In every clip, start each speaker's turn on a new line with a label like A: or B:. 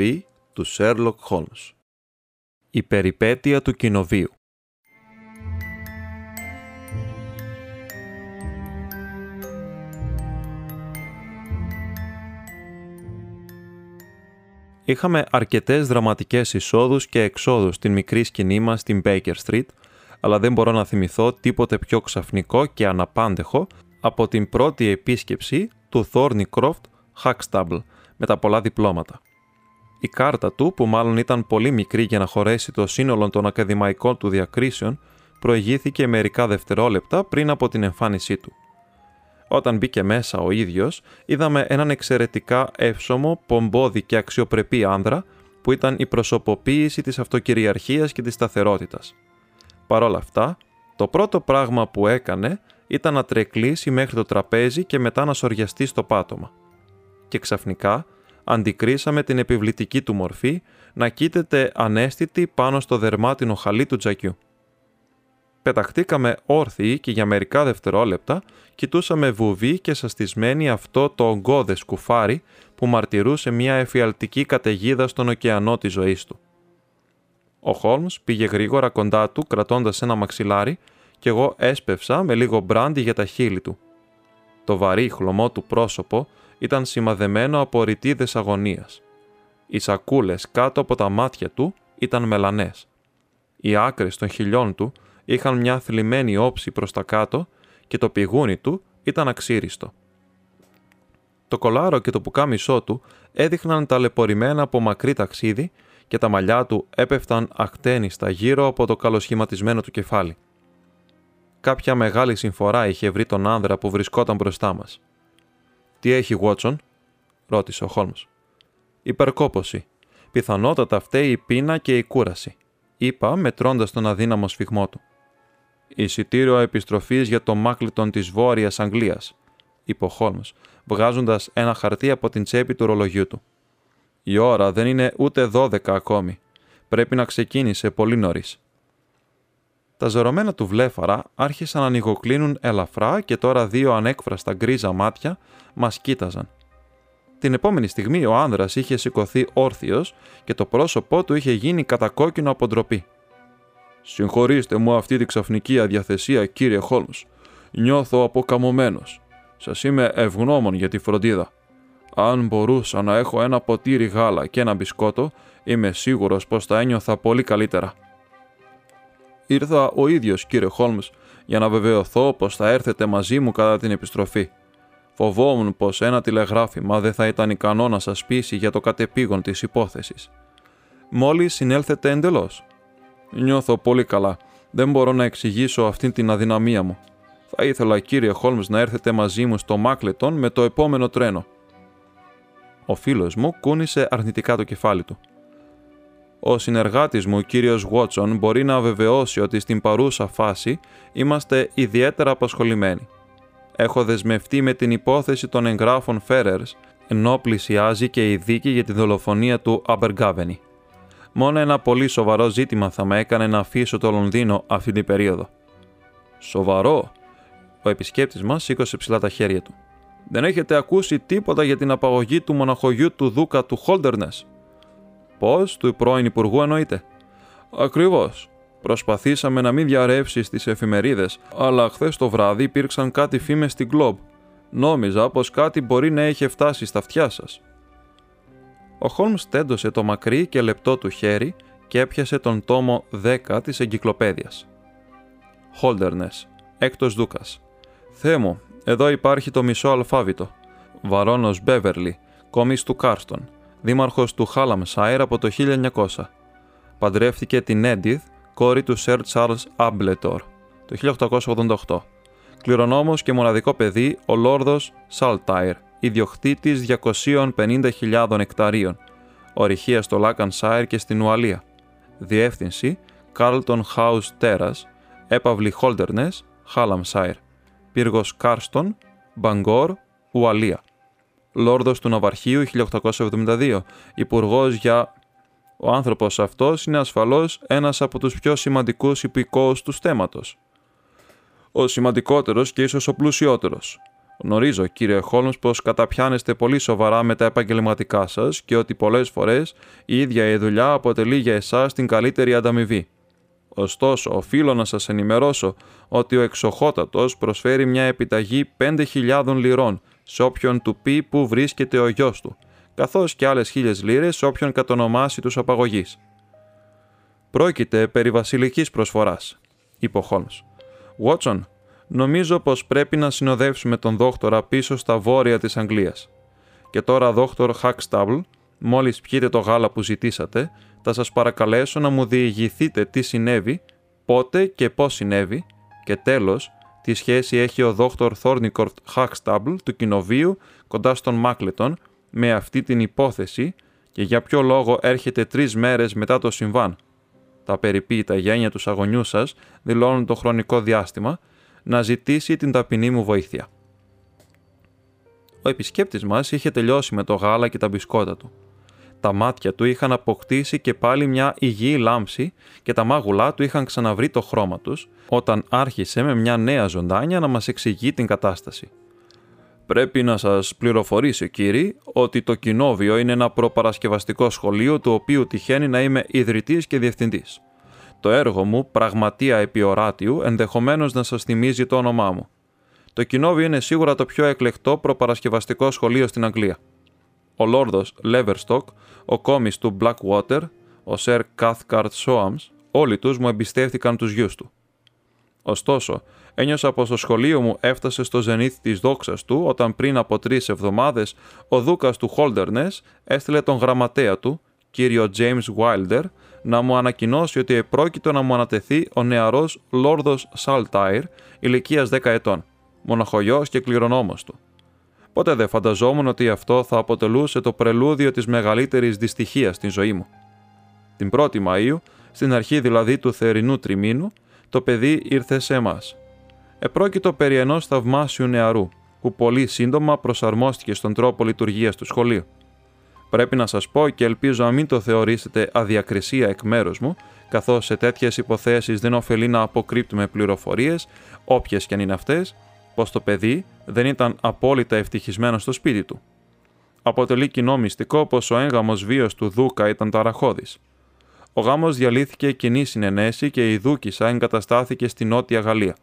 A: Επιστροφή του Sherlock Holmes Η περιπέτεια του κοινοβίου Είχαμε αρκετές δραματικές εισόδους και εξόδους στην μικρή σκηνή μας στην Baker Street, αλλά δεν μπορώ να θυμηθώ τίποτε πιο ξαφνικό και αναπάντεχο από την πρώτη επίσκεψη του Thornycroft Huxtable με τα πολλά διπλώματα. Η κάρτα του, που μάλλον ήταν πολύ μικρή για να χωρέσει το σύνολο των ακαδημαϊκών του διακρίσεων, προηγήθηκε μερικά δευτερόλεπτα πριν από την εμφάνισή του. Όταν μπήκε μέσα ο ίδιος, είδαμε έναν εξαιρετικά εύσωμο, πομπόδι και αξιοπρεπή άνδρα που ήταν η προσωποποίηση της αυτοκυριαρχίας και της σταθερότητας. Παρ' όλα αυτά, το πρώτο πράγμα που έκανε ήταν να τρεκλήσει μέχρι το τραπέζι και μετά να σοριαστεί στο πάτωμα. Και ξαφνικά αντικρίσαμε την επιβλητική του μορφή να κοίταται ανέστητη πάνω στο δερμάτινο χαλί του τζακιού. Πεταχτήκαμε όρθιοι και για μερικά δευτερόλεπτα κοιτούσαμε βουβή και σαστισμένοι αυτό το ογκώδε κουφάρι που μαρτυρούσε μια εφιαλτική καταιγίδα στον ωκεανό της ζωής του. Ο Χόλμς πήγε γρήγορα κοντά του κρατώντας ένα μαξιλάρι και εγώ έσπευσα με λίγο μπράντι για τα χείλη του. Το βαρύ χλωμό του πρόσωπο ήταν σημαδεμένο από ρητίδες αγωνίας. Οι σακούλες κάτω από τα μάτια του ήταν μελανές. Οι άκρες των χιλιών του είχαν μια θλιμμένη όψη προς τα κάτω και το πηγούνι του ήταν αξίριστο. Το κολάρο και το πουκάμισό του έδειχναν ταλαιπωρημένα από μακρύ ταξίδι και τα μαλλιά του έπεφταν ακτένιστα γύρω από το καλοσχηματισμένο του κεφάλι. Κάποια μεγάλη συμφορά είχε βρει τον άνδρα που βρισκόταν μπροστά μας. «Τι έχει, Βότσον» ρώτησε ο Χόλμς. «Υπερκόπωση. Πιθανότατα φταίει η πείνα και η κούραση», είπα μετρώντας τον αδύναμο σφιγμό του. «Εισιτήριο επιστροφής για το Μάκλιτον της Βόρειας Αγγλίας», είπε ο Χόλμς, βγάζοντας ένα χαρτί από την τσέπη του ρολογιού του. «Η ώρα δεν είναι ούτε δώδεκα ακόμη. Πρέπει να ξεκίνησε πολύ νωρίς». Τα ζερωμένα του βλέφαρα άρχισαν να ανοιγοκλίνουν ελαφρά και τώρα δύο ανέκφραστα γκρίζα μάτια μας κοίταζαν. Την επόμενη στιγμή ο άνδρας είχε σηκωθεί όρθιος και το πρόσωπό του είχε γίνει κατακόκκινο από ντροπή. «Συγχωρήστε μου αυτή τη ξαφνική αδιαθεσία, κύριε Χόλμς. Νιώθω αποκαμωμένος. Σας είμαι ευγνώμων για τη φροντίδα. Αν μπορούσα να έχω ένα ποτήρι γάλα και ένα μπισκότο, είμαι σίγουρος πως θα ένιωθα πολύ καλύτερα». Ήρθα ο ίδιος, κύριε Χόλμς, για να βεβαιωθώ πως θα έρθετε μαζί μου κατά την επιστροφή. Φοβόμουν πως ένα τηλεγράφημα δεν θα ήταν ικανό να σας πείσει για το κατεπήγον της υπόθεσης. Μόλις συνέλθετε εντελώς. Νιώθω πολύ καλά. Δεν μπορώ να εξηγήσω αυτή την αδυναμία μου. Θα ήθελα, κύριε Χόλμς, να έρθετε μαζί μου στο Μάκλετον με το επόμενο τρένο. Ο φίλος μου κούνησε αρνητικά το κεφάλι του. Ο συνεργάτης μου, ο κύριος Βότσον, μπορεί να βεβαιώσει ότι στην παρούσα φάση είμαστε ιδιαίτερα απασχολημένοι. Έχω δεσμευτεί με την υπόθεση των εγγράφων Φέρερς, ενώ πλησιάζει και η δίκη για τη δολοφονία του Αμπεργκάβενη. Μόνο ένα πολύ σοβαρό ζήτημα θα με έκανε να αφήσω το Λονδίνο αυτή την περίοδο. Σοβαρό! Ο επισκέπτης μας σήκωσε ψηλά τα χέρια του. Δεν έχετε ακούσει τίποτα για την απαγωγή του μοναχογιού του Δούκα του Χόλτερνες; Πώ, του πρώην Υπουργού εννοείται. Ακριβώς. Προσπαθήσαμε να μην διαρρεύσεις στι εφημερίδες, αλλά χθες το βράδυ υπήρξαν κάτι φήμες στην Globe. Νόμιζα πως κάτι μπορεί να έχει φτάσει στα αυτιά σας. Ο Χόλμς τέντωσε το μακρύ και λεπτό του χέρι και έπιασε τον τόμο 10 της εγκυκλοπαίδειας. Χόλτερνες, έκτος Δούκας. Θεέ μου, εδώ υπάρχει το μισό αλφάβητο. Βαρόνος Μπέβερλι, κομίς του Κάρστον, δήμαρχος του Χάλαμσάιρ από το 1900. Παντρεύτηκε την Έντιθ, κόρη του Σερ Τσάρλς Άμπλετορ, το 1888. Κληρονόμος και μοναδικό παιδί ο Λόρδος Σάλτάιρ, ιδιοκτήτης 250.000 εκταρίων, ορυχίας στο Λάκανσάιρ και στην Ουαλία. Διεύθυνση Carlton House Terrace, έπαυλη Holderness, Hallamshire. Πύργος Κάρστον, Μπαγκόρ, Ουαλία. Λόρδος του Ναυαρχείου 1872, υπουργός για... Ο άνθρωπος αυτός είναι ασφαλώς ένας από τους πιο σημαντικούς υπηκόους του στέματος. Ο σημαντικότερος και ίσως ο πλουσιότερος. Γνωρίζω, κύριε Χόλμς, πως καταπιάνεστε πολύ σοβαρά με τα επαγγελματικά σας και ότι πολλές φορές η ίδια η δουλειά αποτελεί για εσάς την καλύτερη ανταμοιβή. Ωστόσο, οφείλω να σας ενημερώσω ότι ο εξοχότατος προσφέρει μια επιταγή 5.000 λιρών σε όποιον του πει που βρίσκεται ο γιος του, καθώς και άλλες χίλιες λίρες σε όποιον κατονομάσει τους απαγωγής. Πρόκειται περί βασιλικής προσφοράς, είπε ο Χόλμς. Βότσον, νομίζω πως πρέπει να συνοδεύσουμε τον δόκτορα πίσω στα βόρεια της Αγγλίας. Και τώρα, δόκτωρ Χακστάμπλ, μόλις πιείτε το γάλα που ζητήσατε, θα σας παρακαλέσω να μου διηγηθείτε τι συνέβη, πότε και πώς συνέβη και τέλος τι σχέση έχει ο δόκτωρ Θόρνικορτ Χακστάμπλ του κοινοβίου κοντά στον Μάκλετον με αυτή την υπόθεση και για ποιο λόγο έρχεται τρεις μέρες μετά το συμβάν. Τα περιποίητα γένια τους αγωνιούς σας δηλώνουν το χρονικό διάστημα να ζητήσει την ταπεινή μου βοήθεια. Ο επισκέπτης μας είχε τελειώσει με το γάλα και τα μπισκότα του. Τα μάτια του είχαν αποκτήσει και πάλι μια υγιή λάμψη και τα μάγουλά του είχαν ξαναβρει το χρώμα τους, όταν άρχισε με μια νέα ζωντάνια να μας εξηγεί την κατάσταση. Πρέπει να σας πληροφορήσει, κύριε, ότι το κοινόβιο είναι ένα προπαρασκευαστικό σχολείο του οποίου τυχαίνει να είμαι ιδρυτής και διευθυντής. Το έργο μου, πραγματεία επιοράτιου, ενδεχομένως να σας θυμίζει το όνομά μου. Το κοινόβιο είναι σίγουρα το πιο εκλεκτό προπαρασκευαστικό σχολείο στην Αγγλία ο Λόρδος Leverstock, ο κόμις του Blackwater, ο Sir Cathcart Soams, όλοι τους μου εμπιστεύτηκαν τους γιους του. Ωστόσο, ένιωσα πως το σχολείο μου έφτασε στο ζενήθ της δόξας του όταν πριν από τρεις εβδομάδες ο δούκας του Holderness έστειλε τον γραμματέα του, κύριο James Wilder, να μου ανακοινώσει ότι επρόκειτο να μου ανατεθεί ο νεαρός Λόρδος Saltire, ηλικίας 10 ετών, μοναχογιός και κληρονόμος του. Ποτέ δεν φανταζόμουν ότι αυτό θα αποτελούσε το πρελούδιο της μεγαλύτερης δυστυχίας στην ζωή μου. Την 1η Μαΐου, στην αρχή δηλαδή του θερινού τριμήνου, το παιδί ήρθε σε εμάς. Επρόκειτο περί ενός θαυμάσιου νεαρού, που πολύ σύντομα προσαρμόστηκε στον τρόπο λειτουργίας του σχολείου. Πρέπει να σας πω και ελπίζω να μην το θεωρήσετε αδιακρισία εκ μέρους μου, καθώς σε τέτοιες υποθέσεις δεν ωφελεί να αποκρύπτουμε πληροφορίες, όποιες και αν είναι αυτές, πως το παιδί δεν ήταν απόλυτα ευτυχισμένο στο σπίτι του. Αποτελεί κοινό μυστικό πως ο έγγαμος βίος του Δούκα ήταν ταραχώδης. Ο γάμος διαλύθηκε κοινή συνενέση και η Δούκησα εγκαταστάθηκε στη Νότια Γαλλία.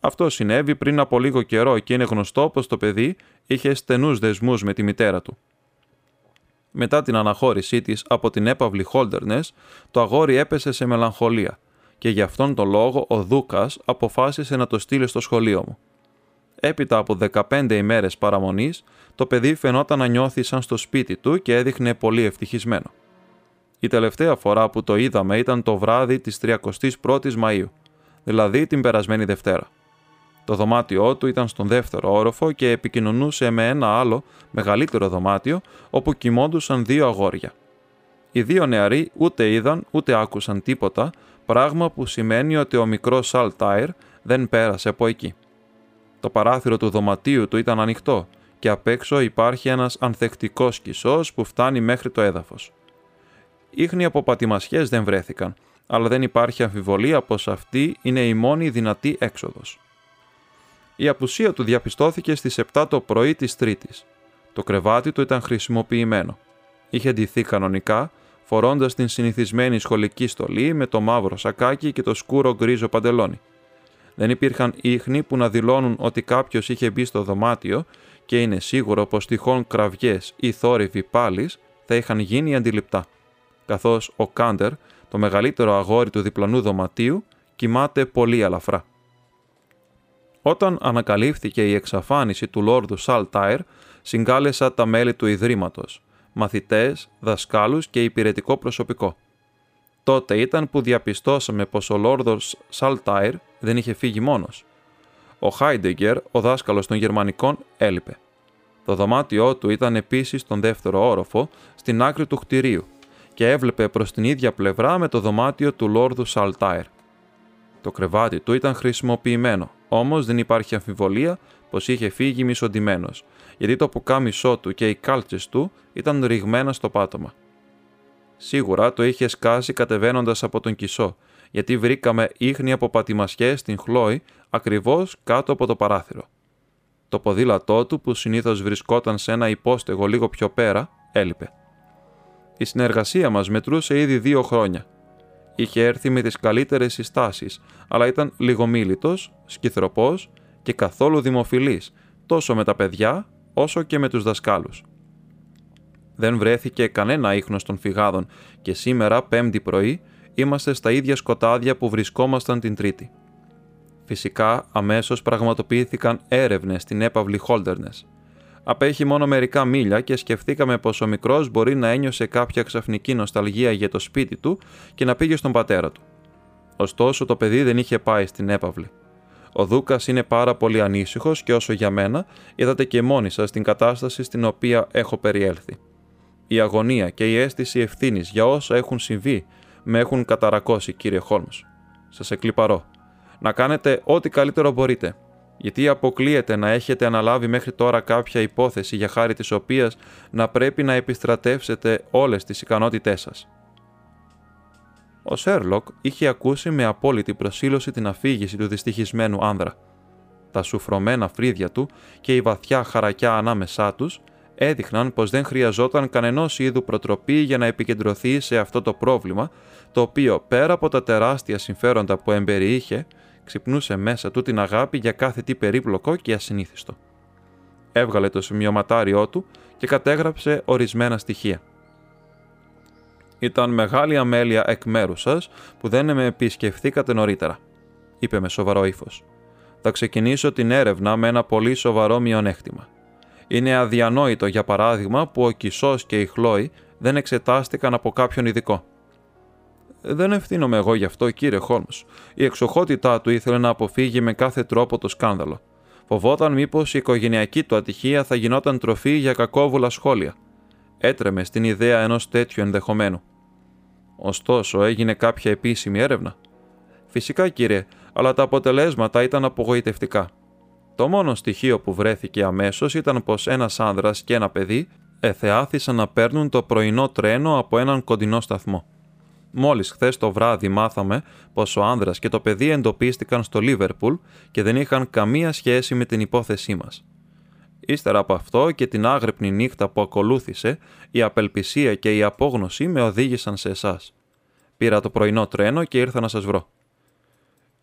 A: Αυτό συνέβη πριν από λίγο καιρό και είναι γνωστό πως το παιδί είχε στενούς δεσμούς με τη μητέρα του. Μετά την αναχώρησή της από την έπαυλη Χόλτερνες, το αγόρι έπεσε σε μελαγχολία και γι' αυτόν τον λόγο ο Δούκας αποφάσισε να το στείλει στο σχολείο μου. Έπειτα από 15 ημέρες παραμονής, το παιδί φαινόταν να νιώθει σαν στο σπίτι του και έδειχνε πολύ ευτυχισμένο. Η τελευταία φορά που το είδαμε ήταν το βράδυ της 31ης Μαΐου, δηλαδή την περασμένη Δευτέρα. Το δωμάτιό του ήταν στον δεύτερο όροφο και επικοινωνούσε με ένα άλλο, μεγαλύτερο δωμάτιο, όπου κοιμόντουσαν δύο αγόρια. Οι δύο νεαροί ούτε είδαν ούτε άκουσαν τίποτα, πράγμα που σημαίνει ότι ο μικρός Σαλτάιρ δεν πέρασε από εκεί. Το παράθυρο του δωματίου του ήταν ανοιχτό και απ' έξω υπάρχει ένας ανθεκτικός κισός που φτάνει μέχρι το έδαφος. Ήχνοι από πατημασιές δεν βρέθηκαν, αλλά δεν υπάρχει αμφιβολία πως αυτή είναι η μόνη δυνατή έξοδος. Η απουσία του διαπιστώθηκε στις 7 το πρωί της Τρίτης. Το κρεβάτι του ήταν χρησιμοποιημένο. Είχε ντυθεί κανονικά, φορώντας την συνηθισμένη σχολική στολή με το μαύρο σακάκι και το σκούρο γκρίζο παντελόνι δεν υπήρχαν ίχνη που να δηλώνουν ότι κάποιος είχε μπει στο δωμάτιο και είναι σίγουρο πως τυχόν κραυγές ή θόρυβοι πάλι θα είχαν γίνει αντιληπτά. Καθώς ο Κάντερ, το μεγαλύτερο αγόρι του διπλανού δωματίου, κοιμάται πολύ αλαφρά. Όταν ανακαλύφθηκε η εξαφάνιση του Λόρδου Σαλτάιρ, συγκάλεσα τα μέλη του Ιδρύματος, μαθητές, δασκάλους και υπηρετικό προσωπικό. Τότε ήταν που διαπιστώσαμε πως ο Λόρδος Σαλτάιρ δεν είχε φύγει μόνος. Ο Χάιντεγκερ, ο δάσκαλος των Γερμανικών, έλειπε. Το δωμάτιό του ήταν επίσης στον δεύτερο όροφο, στην άκρη του κτηρίου και έβλεπε προς την ίδια πλευρά με το δωμάτιο του Λόρδου Σαλτάιρ. Το κρεβάτι του ήταν χρησιμοποιημένο, όμως δεν υπάρχει αμφιβολία πως είχε φύγει μισοντημένος, γιατί το πουκάμισό του και οι κάλτσες του ήταν ρηγμένα στο πάτωμα. Σίγουρα το είχε σκάσει κατεβαίνοντας από τον Κισό, γιατί βρήκαμε ίχνη από πατημασιές στην Χλόη ακριβώς κάτω από το παράθυρο. Το ποδήλατό του, που συνήθως βρισκόταν σε ένα υπόστεγο λίγο πιο πέρα, έλειπε. Η συνεργασία μας μετρούσε ήδη δύο χρόνια. Είχε έρθει με τις καλύτερες συστάσεις, αλλά ήταν λιγομίλητος, σκυθροπός και καθόλου δημοφιλής, τόσο με τα παιδιά όσο και με τους δασκάλους. Δεν βρέθηκε κανένα ίχνος των φυγάδων και σήμερα, πέμπτη πρωί, είμαστε στα ίδια σκοτάδια που βρισκόμασταν την Τρίτη. Φυσικά, αμέσως πραγματοποιήθηκαν έρευνες στην έπαυλη Χόλτερνες. Απέχει μόνο μερικά μίλια και σκεφτήκαμε πως ο μικρός μπορεί να ένιωσε κάποια ξαφνική νοσταλγία για το σπίτι του και να πήγε στον πατέρα του. Ωστόσο, το παιδί δεν είχε πάει στην έπαυλη. Ο Δούκας είναι πάρα πολύ ανήσυχος και όσο για μένα, είδατε και μόνοι σας την κατάσταση στην οποία έχω περιέλθει. Η αγωνία και η αίσθηση ευθύνης για όσα έχουν συμβεί με έχουν καταρακώσει, κύριε Χόλμς. Σας εκλυπαρώ. Να κάνετε ό,τι καλύτερο μπορείτε, γιατί αποκλείεται να έχετε αναλάβει μέχρι τώρα κάποια υπόθεση για χάρη της οποίας να πρέπει να επιστρατεύσετε όλες τις ικανότητές σας. Ο Σέρλοκ είχε ακούσει με απόλυτη προσήλωση την αφήγηση του δυστυχισμένου άνδρα. Τα σουφρωμένα φρύδια του και η βαθιά χαρακιά ανάμεσά τους έδειχναν πως δεν χρειαζόταν κανενός είδου προτροπή για να επικεντρωθεί σε αυτό το πρόβλημα, το οποίο πέρα από τα τεράστια συμφέροντα που εμπεριείχε, ξυπνούσε μέσα του την αγάπη για κάθε τι περίπλοκο και ασυνήθιστο. Έβγαλε το σημειωματάριό του και κατέγραψε ορισμένα στοιχεία. Ήταν μεγάλη αμέλεια εκ μέρους σας που δεν με επισκεφθήκατε νωρίτερα, είπε με σοβαρό ύφος. Θα ξεκινήσω την έρευνα με ένα πολύ σοβαρό μειονέκτημα. Είναι αδιανόητο, για παράδειγμα, που ο Κισός και η Χλόη δεν εξετάστηκαν από κάποιον ειδικό. Δεν ευθύνομαι εγώ γι' αυτό, κύριε Χόλμ. Η εξοχότητά του ήθελε να αποφύγει με κάθε τρόπο το σκάνδαλο. Φοβόταν μήπως η οικογενειακή του ατυχία θα γινόταν τροφή για κακόβουλα σχόλια. Έτρεμε στην ιδέα ενός τέτοιου ενδεχομένου. Ωστόσο, έγινε κάποια επίσημη έρευνα. Φυσικά, κύριε, αλλά τα αποτελέσματα ήταν απογοητευτικά. Το μόνο στοιχείο που βρέθηκε αμέσως ήταν πως ένας άνδρας και ένα παιδί εθεάθησαν να παίρνουν το πρωινό τρένο από έναν κοντινό σταθμό. Μόλις χθες το βράδυ μάθαμε πως ο άνδρας και το παιδί εντοπίστηκαν στο Λίβερπουλ και δεν είχαν καμία σχέση με την υπόθεσή μας. Ύστερα από αυτό και την άγρυπνη νύχτα που ακολούθησε, η απελπισία και η απόγνωση με οδήγησαν σε εσάς. Πήρα το πρωινό τρένο και ήρθα να σας βρω.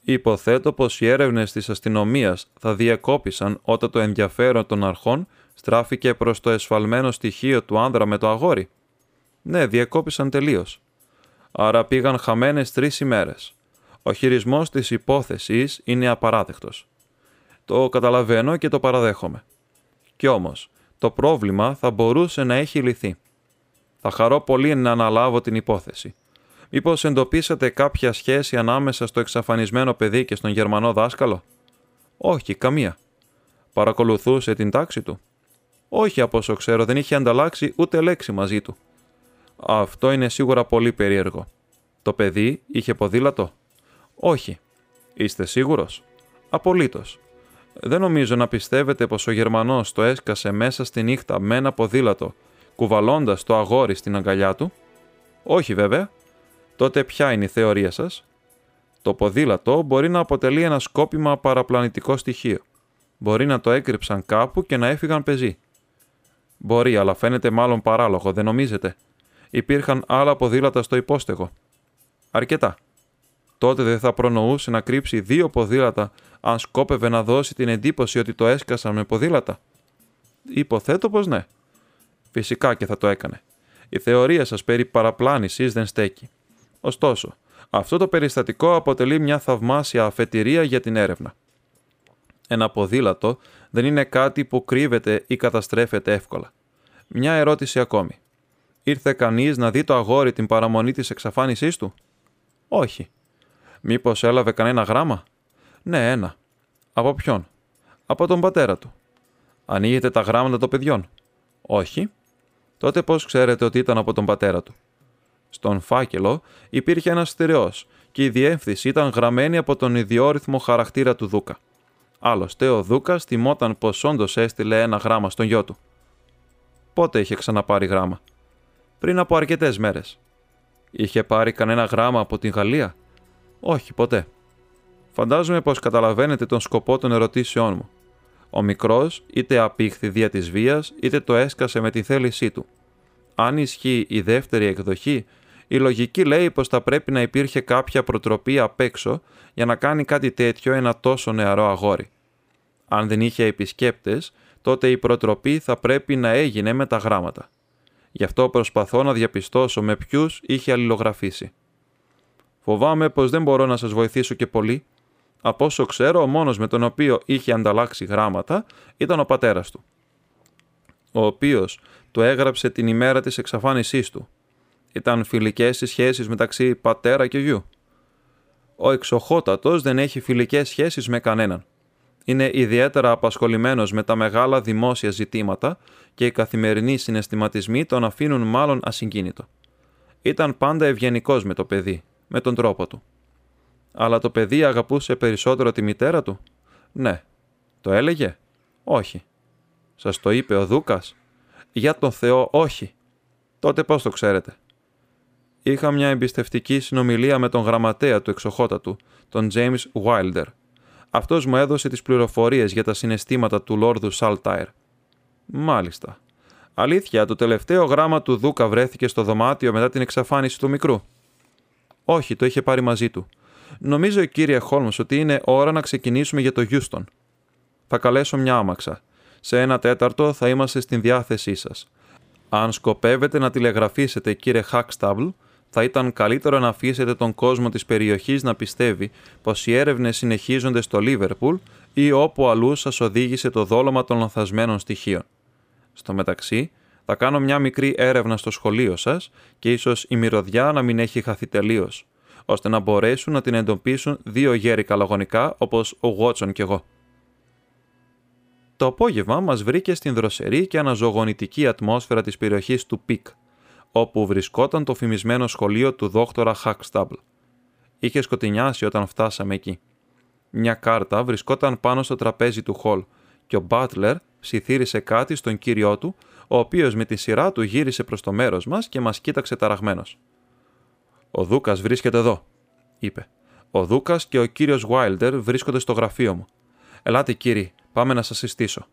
A: Υποθέτω πως οι έρευνες της αστυνομίας θα διακόπησαν όταν το ενδιαφέρον των αρχών στράφηκε προς το εσφαλμένο στοιχείο του άνδρα με το αγόρι. Ναι, διακόπησαν τελείως άρα πήγαν χαμένες τρεις ημέρες. Ο χειρισμός της υπόθεσης είναι απαράδεκτος. Το καταλαβαίνω και το παραδέχομαι. Κι όμως, το πρόβλημα θα μπορούσε να έχει λυθεί. Θα χαρώ πολύ να αναλάβω την υπόθεση. Μήπως εντοπίσατε κάποια σχέση ανάμεσα στο εξαφανισμένο παιδί και στον Γερμανό δάσκαλο; Όχι, καμία. Παρακολουθούσε την τάξη του; Όχι, από όσο ξέρω, δεν είχε ανταλλάξει ούτε λέξη μαζί του. Αυτό είναι σίγουρα πολύ περίεργο. Το παιδί είχε ποδήλατο; Όχι. Είστε σίγουρος; Απολύτως. Δεν νομίζω να πιστεύετε πως ο Γερμανός το έσκασε μέσα στη νύχτα με ένα ποδήλατο, κουβαλώντας το αγόρι στην αγκαλιά του; Όχι βέβαια. Τότε ποια είναι η θεωρία σας; Το ποδήλατο μπορεί να αποτελεί ένα σκόπιμα παραπλανητικό στοιχείο. Μπορεί να το έκρυψαν κάπου και να έφυγαν πεζοί. Μπορεί, αλλά φαίνεται μάλλον παράλογο, δεν νομίζετε υπήρχαν άλλα ποδήλατα στο υπόστεγο. Αρκετά. Τότε δεν θα προνοούσε να κρύψει δύο ποδήλατα αν σκόπευε να δώσει την εντύπωση ότι το έσκασαν με ποδήλατα. Υποθέτω πως ναι. Φυσικά και θα το έκανε. Η θεωρία σας περί παραπλάνησης δεν στέκει. Ωστόσο, αυτό το περιστατικό αποτελεί μια θαυμάσια αφετηρία για την έρευνα. Ένα ποδήλατο δεν είναι κάτι που κρύβεται ή καταστρέφεται εύκολα. Μια ερώτηση ακόμη. Ήρθε κανείς να δει το αγόρι την παραμονή της εξαφάνισής του; Όχι. Μήπως έλαβε κανένα γράμμα; Ναι, ένα. Από ποιον; Από τον πατέρα του. Ανοίγετε τα γράμματα των παιδιών; Όχι. Τότε πώς ξέρετε ότι ήταν από τον πατέρα του; Στον φάκελο υπήρχε ένας στερεός και η διεύθυνση ήταν γραμμένη από τον ιδιόρυθμο χαρακτήρα του Δούκα. Άλλωστε, ο Δούκας θυμόταν πως όντως έστειλε ένα γράμμα στον γιο του. Πότε είχε ξαναπάρει γράμμα; Πριν από αρκετές μέρες. Είχε πάρει κανένα γράμμα από την Γαλλία; Όχι, ποτέ. Φαντάζομαι πως καταλαβαίνετε τον σκοπό των ερωτήσεών μου. Ο μικρός είτε απήχθη δια της βίας, είτε το έσκασε με τη θέλησή του. Αν ισχύει η δεύτερη εκδοχή, η λογική λέει πως θα πρέπει να υπήρχε κάποια προτροπή απ' έξω για να κάνει κάτι τέτοιο ένα τόσο νεαρό αγόρι. Αν δεν είχε επισκέπτες, τότε η προτροπή θα πρέπει να έγινε με τα γράμματα. Γι' αυτό προσπαθώ να διαπιστώσω με ποιους είχε αλληλογραφήσει. Φοβάμαι πως δεν μπορώ να σας βοηθήσω και πολύ. Από όσο ξέρω, ο μόνος με τον οποίο είχε ανταλλάξει γράμματα ήταν ο πατέρας του, ο οποίος το έγραψε την ημέρα της εξαφάνισής του. Ήταν φιλικές οι σχέσεις μεταξύ πατέρα και γιου. Ο εξοχότατος δεν έχει φιλικές σχέσεις με κανέναν. Είναι ιδιαίτερα απασχολημένος με τα μεγάλα δημόσια ζητήματα και οι καθημερινοί συναισθηματισμοί τον αφήνουν μάλλον ασυγκίνητο. Ήταν πάντα ευγενικός με το παιδί, με τον τρόπο του. Αλλά το παιδί αγαπούσε περισσότερο τη μητέρα του; Ναι. Το έλεγε; Όχι. Σας το είπε ο Δούκας; Για τον Θεό όχι. Τότε πώς το ξέρετε; Είχα μια εμπιστευτική συνομιλία με τον γραμματέα του εξοχότατου, τον James Wilder. Αυτός μου έδωσε τις πληροφορίες για τα συναισθήματα του Λόρδου Σαλτάιρ. Μάλιστα. Αλήθεια, το τελευταίο γράμμα του Δούκα βρέθηκε στο δωμάτιο μετά την εξαφάνιση του μικρού. Όχι, το είχε πάρει μαζί του. Νομίζω, κύριε Χόλμς, ότι είναι ώρα να ξεκινήσουμε για το Γιούστον. Θα καλέσω μια άμαξα. Σε ένα τέταρτο θα είμαστε στην διάθεσή σας. Αν σκοπεύετε να τηλεγραφήσετε, κύριε Χάκσταμπλ, θα ήταν καλύτερο να αφήσετε τον κόσμο της περιοχής να πιστεύει πως οι έρευνες συνεχίζονται στο Λίβερπουλ ή όπου αλλού σας οδήγησε το δόλωμα των λανθασμένων στοιχείων. Στο μεταξύ, θα κάνω μια μικρή έρευνα στο σχολείο σας και ίσως η μυρωδιά να μην έχει χαθεί τελείως, ώστε να μπορέσουν να την εντοπίσουν δύο γέροι καλαγωνικά όπως ο Γότσον κι εγώ. Το απόγευμα μας βρήκε στην δροσερή και αναζωογονητική ατμόσφαιρα της περιοχής του Πικ, όπου βρισκόταν το φημισμένο σχολείο του δόκτωρα Χακστάμπλ. Είχε σκοτεινιάσει όταν φτάσαμε εκεί. Μια κάρτα βρισκόταν πάνω στο τραπέζι του χολ και ο Μπάτλερ ψιθύρισε κάτι στον κύριό του, ο οποίος με τη σειρά του γύρισε προς το μέρος μας και μας κοίταξε ταραγμένος. Ο Δούκας βρίσκεται εδώ, είπε. Ο Δούκας και ο κύριος Βάιλτερ βρίσκονται στο γραφείο μου. Ελάτε, κύριοι, πάμε να σας συστήσω.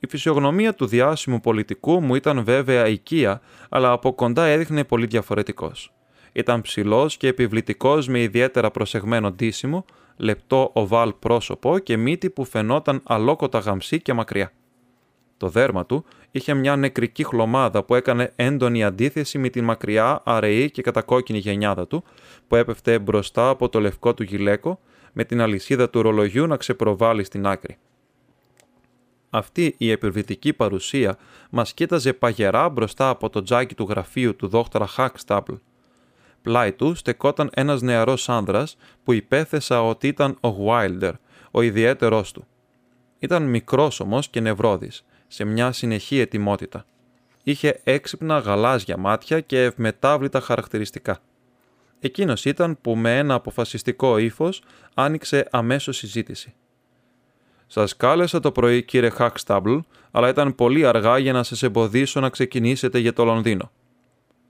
A: Η φυσιογνωμία του διάσημου πολιτικού μου ήταν βέβαια οικία, αλλά από κοντά έδειχνε πολύ διαφορετικός. Ήταν ψηλός και επιβλητικός με ιδιαίτερα προσεγμένο ντύσιμο, λεπτό οβάλ πρόσωπο και μύτη που φαινόταν αλόκοτα γαμψή και μακριά. Το δέρμα του είχε μια νεκρική χλωμάδα που έκανε έντονη αντίθεση με την μακριά, αραιή και κατακόκκινη γενιάδα του, που έπεφτε μπροστά από το λευκό του γυλαίκο, με την αλυσίδα του ρολογιού να ξεπροβάλλει στην άκρη. Αυτή η επιβρυτική παρουσία μας κοίταζε παγερά μπροστά από το τζάκι του γραφείου του δόκτωρα Χακστάπλ. Πλάι του στεκόταν ένας νεαρός άνδρας που υπέθεσα ότι ήταν ο Wilder, ο ιδιαίτερός του. Ήταν μικρός όμως και νευρώδης, σε μια συνεχή ετοιμότητα. Είχε έξυπνα γαλάζια μάτια και ευμετάβλητα χαρακτηριστικά. Εκείνος ήταν που με ένα αποφασιστικό ύφος άνοιξε αμέσως συζήτηση. Σας κάλεσα το πρωί, κύριε Χακστάμπλ, αλλά ήταν πολύ αργά για να σας εμποδίσω να ξεκινήσετε για το Λονδίνο.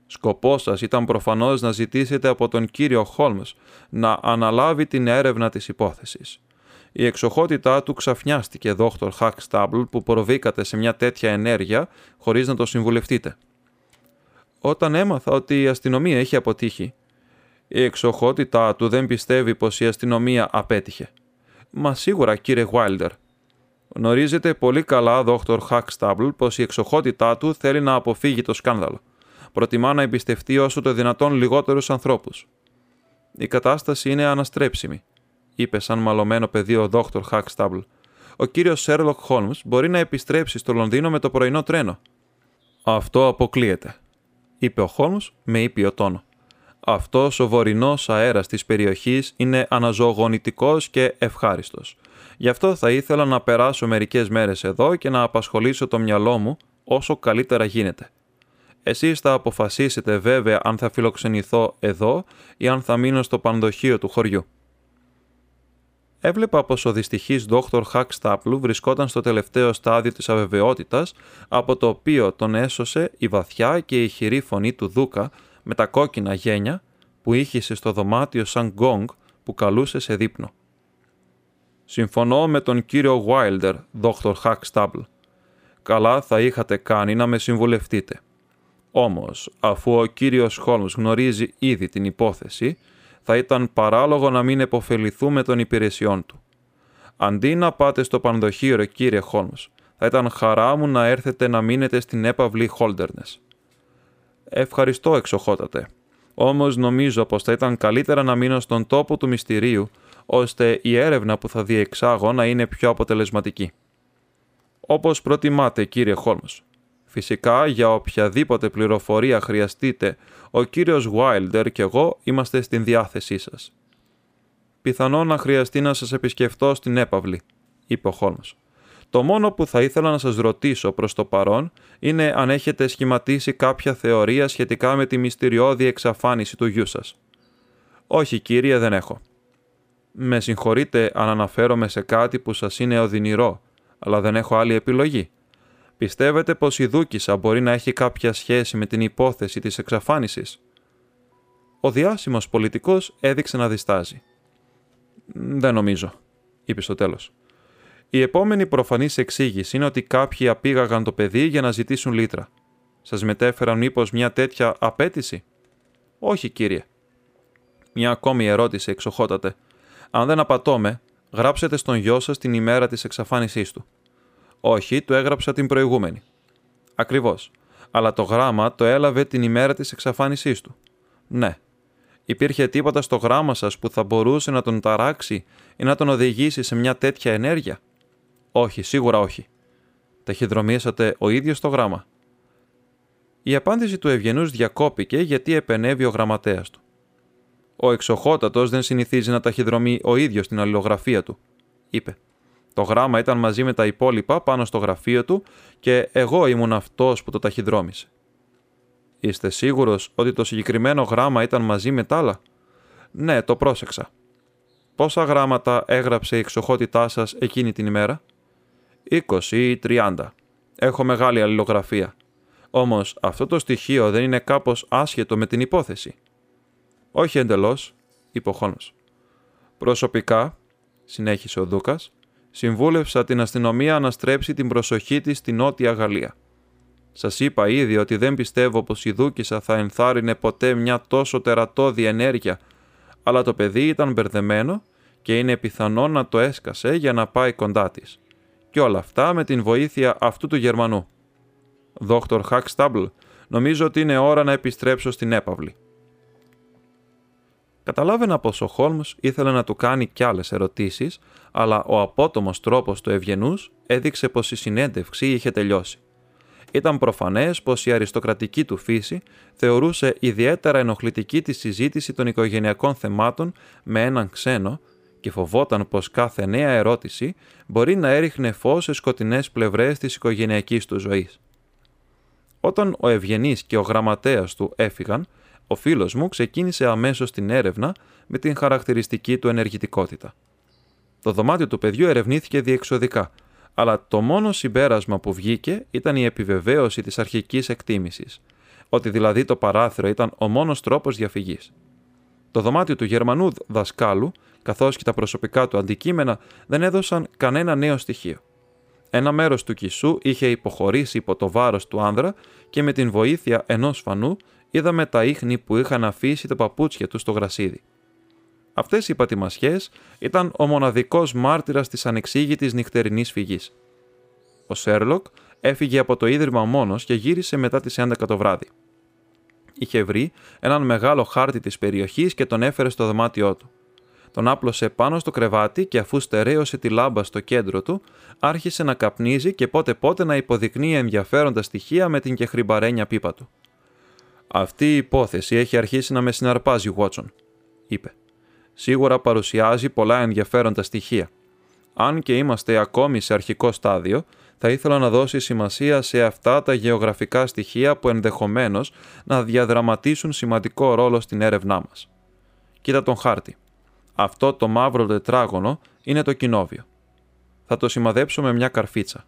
A: Σκοπός σας ήταν προφανώς να ζητήσετε από τον κύριο Χόλμς να αναλάβει την έρευνα της υπόθεσης. Η εξοχότητά του ξαφνιάστηκε, δόκτωρ Χακστάμπλ, που προβήκατε σε μια τέτοια ενέργεια χωρίς να το συμβουλευτείτε. Όταν έμαθα ότι η αστυνομία έχει αποτύχει, η εξοχότητά του δεν πιστεύει πως η αστυνομία απέτυχε. Μα σίγουρα, κύριε Βάιλτερ. Γνωρίζετε πολύ καλά, δόκτωρ Χακστάμπλ, πως η εξοχότητά του θέλει να αποφύγει το σκάνδαλο. Προτιμά να εμπιστευτεί όσο το δυνατόν λιγότερους ανθρώπους. Η κατάσταση είναι αναστρέψιμη, είπε σαν μαλωμένο παιδί ο δόκτωρ Χακστάμπλ. Ο κύριος Σέρλοκ Χόλμς μπορεί να επιστρέψει στο Λονδίνο με το πρωινό τρένο. Αυτό αποκλείεται, είπε ο Χόλμς με ήπιο τόνο. Αυτός ο βορεινός αέρας της περιοχής είναι αναζωογονητικός και ευχάριστος. Γι' αυτό θα ήθελα να περάσω μερικές μέρες εδώ και να απασχολήσω το μυαλό μου όσο καλύτερα γίνεται. Εσείς θα αποφασίσετε βέβαια αν θα φιλοξενηθώ εδώ ή αν θα μείνω στο πανδοχείο του χωριού. Έβλεπα πως ο δυστυχής Δόκτωρ Χακ Στάπλου βρισκόταν στο τελευταίο στάδιο της αβεβαιότητας, από το οποίο τον έσωσε η βαθιά και ηχηρή φωνή του Δούκα με τα κόκκινα γένια που ήχησε στο δωμάτιο σαν γκόγκ που καλούσε σε δείπνο. «Συμφωνώ με τον κύριο Βάιλντερ, Δόκτωρ Χακ Στάπλ. Καλά θα είχατε κάνει να με συμβουλευτείτε. Όμως, αφού ο κύριος Χόλμς γνωρίζει ήδη την υπόθεση, θα ήταν παράλογο να μην επωφεληθούμε των υπηρεσιών του. Αντί να πάτε στο πανδοχείο, κύριε Χόλμς, θα ήταν χαρά μου να έρθετε να μείνετε στην έπαυλη Χόλτερνες. Ευχαριστώ, εξοχότατε. Όμως νομίζω πως θα ήταν καλύτερα να μείνω στον τόπο του μυστηρίου, ώστε η έρευνα που θα διεξάγω να είναι πιο αποτελεσματική. Όπως προτιμάτε, κύριε Χόλμς. Φυσικά, για οποιαδήποτε πληροφορία χρειαστείτε, ο κύριος Wilder και εγώ είμαστε στην διάθεσή σας. «Πιθανό να χρειαστεί να σας επισκεφτώ στην έπαυλη», είπε ο Χόλμς. «Το μόνο που θα ήθελα να σας ρωτήσω προς το παρόν είναι αν έχετε σχηματίσει κάποια θεωρία σχετικά με τη μυστηριώδη εξαφάνιση του γιού σας». «Όχι, κύριε, δεν έχω». «Με συγχωρείτε αν αναφέρομαι σε κάτι που σας είναι οδυνηρό, αλλά δεν έχω άλλη επιλογή», Πιστεύετε πως η Δούκησα μπορεί να έχει κάποια σχέση με την υπόθεση της εξαφάνισης; Ο διάσημος πολιτικός έδειξε να διστάζει. «Δεν νομίζω», είπε στο τέλος. Η επόμενη προφανής εξήγηση είναι ότι κάποιοι απήγαγαν το παιδί για να ζητήσουν λίτρα. Σας μετέφεραν μήπως μια τέτοια απέτηση; Όχι, κύριε. Μια ακόμη ερώτηση εξοχότατε. Αν δεν απατώμε, γράψετε στον γιο σας την ημέρα της εξαφάνισής του. Όχι, το έγραψα την προηγούμενη. Ακριβώς. Αλλά το γράμμα το έλαβε την ημέρα της εξαφάνισής του. Ναι. Υπήρχε τίποτα στο γράμμα σας που θα μπορούσε να τον ταράξει ή να τον οδηγήσει σε μια τέτοια ενέργεια; Όχι, σίγουρα όχι. Ταχυδρομήσατε ο ίδιος το γράμμα. Η απάντηση του Ευγενούς διακόπηκε γιατί επενέβη ο γραμματέας του. Ο εξοχότατος δεν συνηθίζει να ταχυδρομεί ο ίδιος την αλληλογραφία του, είπε. Το γράμμα ήταν μαζί με τα υπόλοιπα πάνω στο γραφείο του και εγώ ήμουν αυτός που το ταχυδρόμησε. Είστε σίγουρος ότι το συγκεκριμένο γράμμα ήταν μαζί με τα άλλα; Ναι, το πρόσεξα. Πόσα γράμματα έγραψε η εξοχότητά σας εκείνη την ημέρα; 20 ή 30. Έχω μεγάλη αλληλογραφία. Όμως αυτό το στοιχείο δεν είναι κάπως άσχετο με την υπόθεση. Όχι εντελώς, είπε ο Προσωπικά, συνέχισε ο Δούκας, συμβούλευσα την αστυνομία να στρέψει την προσοχή της στη Νότια Γαλλία. Σας είπα ήδη ότι δεν πιστεύω πως η Δούκησα θα ενθάρρυνε ποτέ μια τόσο τερατώδη ενέργεια, αλλά το παιδί ήταν μπερδεμένο και είναι πιθανό να το έσκασε για να πάει κοντά της. Και όλα αυτά με την βοήθεια αυτού του Γερμανού. Δόκτωρ Χακ νομίζω ότι είναι ώρα να επιστρέψω στην έπαυλη. Καταλάβαινα πως ο Χόλμς ήθελε να του κάνει κι άλλες ερωτήσεις, αλλά ο απότομος τρόπος του ευγενούς έδειξε πως η συνέντευξη είχε τελειώσει. Ήταν προφανές πως η αριστοκρατική του φύση θεωρούσε ιδιαίτερα ενοχλητική τη συζήτηση των οικογενειακών θεμάτων με έναν ξένο και φοβόταν πως κάθε νέα ερώτηση μπορεί να έριχνε φως σε σκοτεινές πλευρές της οικογενειακής του ζωής. Όταν ο Ευγενής και ο γραμματέας του έφυγαν, ο φίλος μου ξεκίνησε αμέσως την έρευνα με την χαρακτηριστική του ενεργητικότητα. Το δωμάτιο του παιδιού ερευνήθηκε διεξοδικά, αλλά το μόνο συμπέρασμα που βγήκε ήταν η επιβεβαίωση της αρχικής εκτίμησης, ότι δηλαδή το παράθυρο ήταν ο μόνος τρόπος διαφυγής. Το δωμάτιο του Γερμανού δασκάλου, καθώς και τα προσωπικά του αντικείμενα, δεν έδωσαν κανένα νέο στοιχείο. Ένα μέρος του κισού είχε υποχωρήσει υπό το βάρος του άνδρα και με την βοήθεια ενός φανού είδαμε τα ίχνη που είχαν αφήσει τα παπούτσια τους στο γρασίδι. Αυτές οι πατημασιές ήταν ο μοναδικός μάρτυρας της ανεξήγητης νυχτερινής φυγής. Ο Σέρλοκ έφυγε από το ίδρυμα μόνος και γύρισε μετά τις 11 το βράδυ. Είχε βρει έναν μεγάλο χάρτη της περιοχής και τον έφερε στο δωμάτιό του. Τον άπλωσε πάνω στο κρεβάτι και αφού στερέωσε τη λάμπα στο κέντρο του, άρχισε να καπνίζει και πότε πότε να υποδεικνύει ενδιαφέροντα στοιχεία με την κεχριμπαρένια πίπα του. Αυτή η υπόθεση έχει αρχίσει να με συναρπάζει, Βότσον, είπε. Σίγουρα παρουσιάζει πολλά ενδιαφέροντα στοιχεία. Αν και είμαστε ακόμη σε αρχικό στάδιο, θα ήθελα να δώσει σημασία σε αυτά τα γεωγραφικά στοιχεία που ενδεχομένως να διαδραματίσουν σημαντικό ρόλο στην έρευνά μας. Κοίτα τον χάρτη. Αυτό το μαύρο τετράγωνο είναι το κοινόβιο. Θα το σημαδέψω με μια καρφίτσα.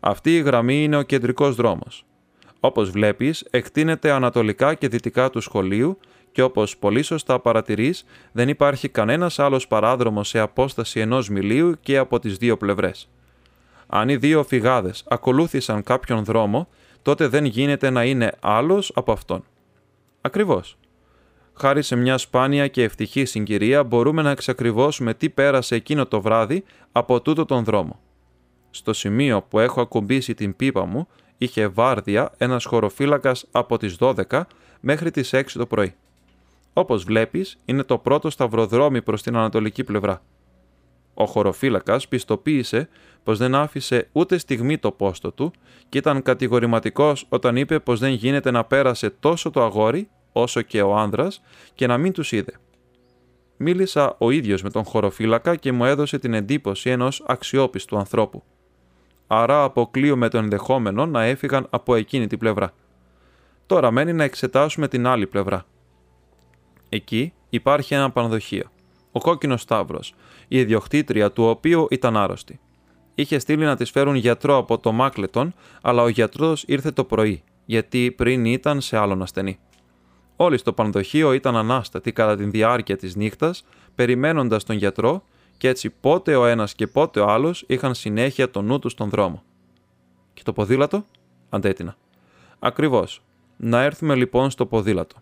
A: Αυτή η γραμμή είναι ο κεντρικός δρόμος. Όπως βλέπεις, εκτείνεται ανατολικά και δυτικά του σχολείου και όπως πολύ σωστά παρατηρείς, δεν υπάρχει κανένας άλλος παράδρομος σε απόσταση ενός μιλίου και από τις δύο πλευρές. Αν οι δύο φυγάδες ακολούθησαν κάποιον δρόμο, τότε δεν γίνεται να είναι άλλος από αυτόν. Ακριβώς. Χάρη σε μια σπάνια και ευτυχή συγκυρία μπορούμε να εξακριβώσουμε τι πέρασε εκείνο το βράδυ από τούτο τον δρόμο. Στο σημείο που έχω ακουμπήσει την πίπα μου, είχε βάρδια ένας χωροφύλακας από τις 12 μέχρι τις 6 το πρωί. Όπως βλέπεις, είναι το πρώτο σταυροδρόμι προς την ανατολική πλευρά. Ο χωροφύλακας πιστοποίησε πως δεν άφησε ούτε στιγμή το πόστο του και ήταν κατηγορηματικός όταν είπε πως δεν γίνεται να πέρασε τόσο το αγόρι όσο και ο άνδρας και να μην τους είδε. Μίλησα ο ίδιος με τον χωροφύλακα και μου έδωσε την εντύπωση ενός αξιόπιστου ανθρώπου. Άρα αποκλείω το ενδεχόμενο να έφυγαν από εκείνη την πλευρά. Τώρα μένει να εξετάσουμε την άλλη πλευρά. Εκεί υπάρχει ένα πανδοχείο. Ο κόκκινος Σταύρος, η ιδιοκτήτρια του οποίου ήταν άρρωστη. Είχε στείλει να της φέρουν γιατρό από το Μάκλετον, αλλά ο γιατρός ήρθε το πρωί, γιατί πριν ήταν σε άλλον ασθενή. Όλοι στο πανδοχείο ήταν ανάστατοι κατά τη διάρκεια της νύχτας, περιμένοντας τον γιατρό, και έτσι πότε ο ένας και πότε ο άλλος είχαν συνέχεια το νου τους στον δρόμο. Και το ποδήλατο, αντέτεινα. Ακριβώς. Να έρθουμε λοιπόν στο ποδήλατο.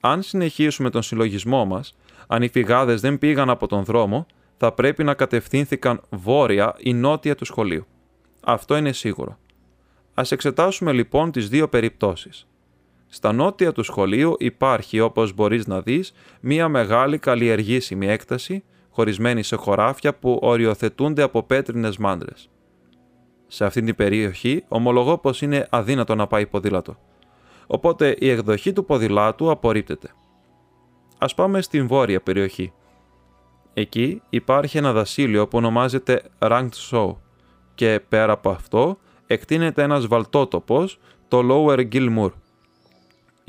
A: Αν συνεχίσουμε τον συλλογισμό μας, αν οι φυγάδες δεν πήγαν από τον δρόμο, θα πρέπει να κατευθύνθηκαν βόρεια ή νότια του σχολείου. Αυτό είναι σίγουρο. Α εξετάσουμε λοιπόν τις δύο περιπτώσεις. Στα νότια του σχολείου υπάρχει, όπως μπορείς να δεις, μία μεγάλη καλλιεργήσιμη έκταση, χωρισμένη σε χωράφια που οριοθετούνται από πέτρινες μάντρες. Σε αυτή την περιοχή ομολογώ πως είναι αδύνατο να πάει ποδήλατο οπότε η εκδοχή του ποδηλάτου απορρίπτεται. Ας πάμε στην βόρεια περιοχή. Εκεί υπάρχει ένα δασίλειο που ονομάζεται Ranked Show και πέρα από αυτό εκτείνεται ένας βαλτότοπος, το Lower Gilmour.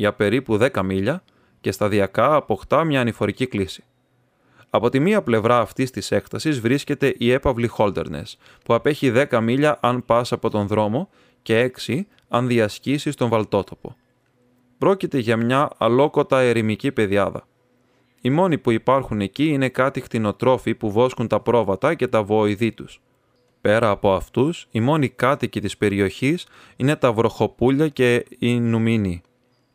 A: Για περίπου 10 μίλια και σταδιακά αποκτά μια ανηφορική κλίση. Από τη μία πλευρά αυτής της έκτασης βρίσκεται η έπαυλη Holderness, που απέχει 10 μίλια αν πας από τον δρόμο και 6 αν διασχίσει τον βαλτότοπο. Πρόκειται για μια αλόκοτα ερημική πεδιάδα. Οι μόνοι που υπάρχουν εκεί είναι κάτι κτηνοτρόφοι που βόσκουν τα πρόβατα και τα βοηδή τους. Πέρα από αυτούς, οι μόνοι κάτοικοι της περιοχής είναι τα βροχοπούλια και οι νουμίνοι,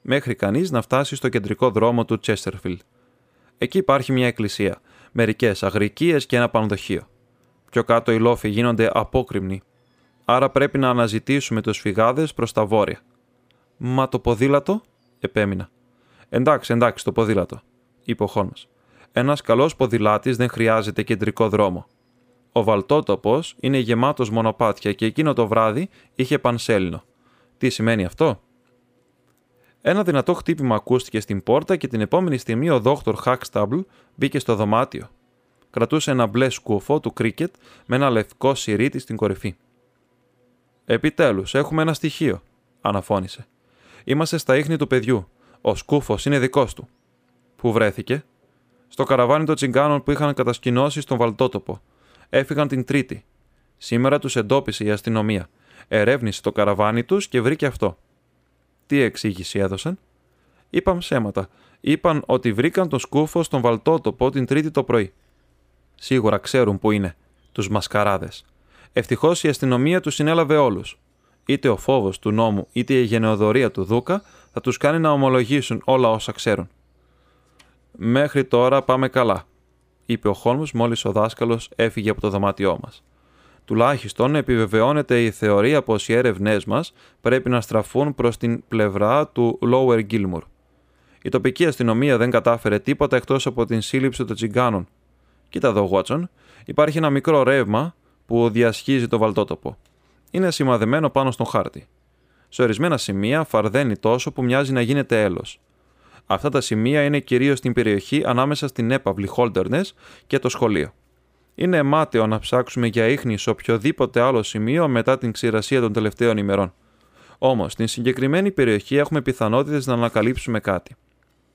A: μέχρι κανείς να φτάσει στο κεντρικό δρόμο του Τσέστερφιλ. Εκεί υπάρχει μια εκκλησία, μερικές αγρικίες και ένα πανδοχείο. Πιο κάτω οι λόφοι γίνονται απόκριμνοι, άρα πρέπει να αναζητήσουμε τους φυγάδες προς τα βόρεια. Μα το ποδήλατο, επέμεινα. Εντάξει, εντάξει, το ποδήλατο, είπε ο Χόνο. Ένας καλός ποδηλάτης δεν χρειάζεται κεντρικό δρόμο. Ο βαλτότοπος είναι γεμάτος μονοπάτια και εκείνο το βράδυ είχε πανσέλινο. Τι σημαίνει αυτό; Ένα δυνατό χτύπημα ακούστηκε στην πόρτα και την επόμενη στιγμή ο δόκτωρ Χάκσταμπλ μπήκε στο δωμάτιο. Κρατούσε ένα μπλε σκούφο του κρίκετ με ένα λευκό σιρήτη στην κορυφή. Επιτέλους, έχουμε ένα στοιχείο, αναφώνησε. Είμαστε στα ίχνη του παιδιού. Ο σκούφος είναι δικός του. Πού βρέθηκε; Στο καραβάνι των τσιγκάνων που είχαν κατασκηνώσει στον Βαλτότοπο. Έφυγαν την Τρίτη. Σήμερα τους εντόπισε η αστυνομία. Ερεύνησε το καραβάνι τους και βρήκε αυτό. Τι εξήγηση έδωσαν; Είπαν ψέματα. Είπαν ότι βρήκαν τον σκούφο στον Βαλτότοπο την Τρίτη το πρωί. Σίγουρα ξέρουν που είναι. Τους μασκαράδες. Ευτυχώς η αστυνομία τους συνέλαβε όλους είτε ο φόβος του νόμου είτε η γενεοδορία του Δούκα θα τους κάνει να ομολογήσουν όλα όσα ξέρουν. Μέχρι τώρα πάμε καλά, είπε ο Χόλμ μόλις ο δάσκαλος έφυγε από το δωμάτιό μας. Τουλάχιστον επιβεβαιώνεται η θεωρία πως οι έρευνές μας πρέπει να στραφούν προς την πλευρά του Lower Gilmour. Η τοπική αστυνομία δεν κατάφερε τίποτα εκτός από την σύλληψη των τσιγκάνων. Κοίτα εδώ, Βότσον, υπάρχει ένα μικρό ρεύμα που διασχίζει το βαλτότοπο είναι σημαδεμένο πάνω στον χάρτη. Σε ορισμένα σημεία φαρδένει τόσο που μοιάζει να γίνεται έλος. Αυτά τα σημεία είναι κυρίως στην περιοχή ανάμεσα στην έπαυλη Holderness και το σχολείο. Είναι μάταιο να ψάξουμε για ίχνη σε οποιοδήποτε άλλο σημείο μετά την ξηρασία των τελευταίων ημερών. Όμως, στην συγκεκριμένη περιοχή έχουμε πιθανότητες να ανακαλύψουμε κάτι.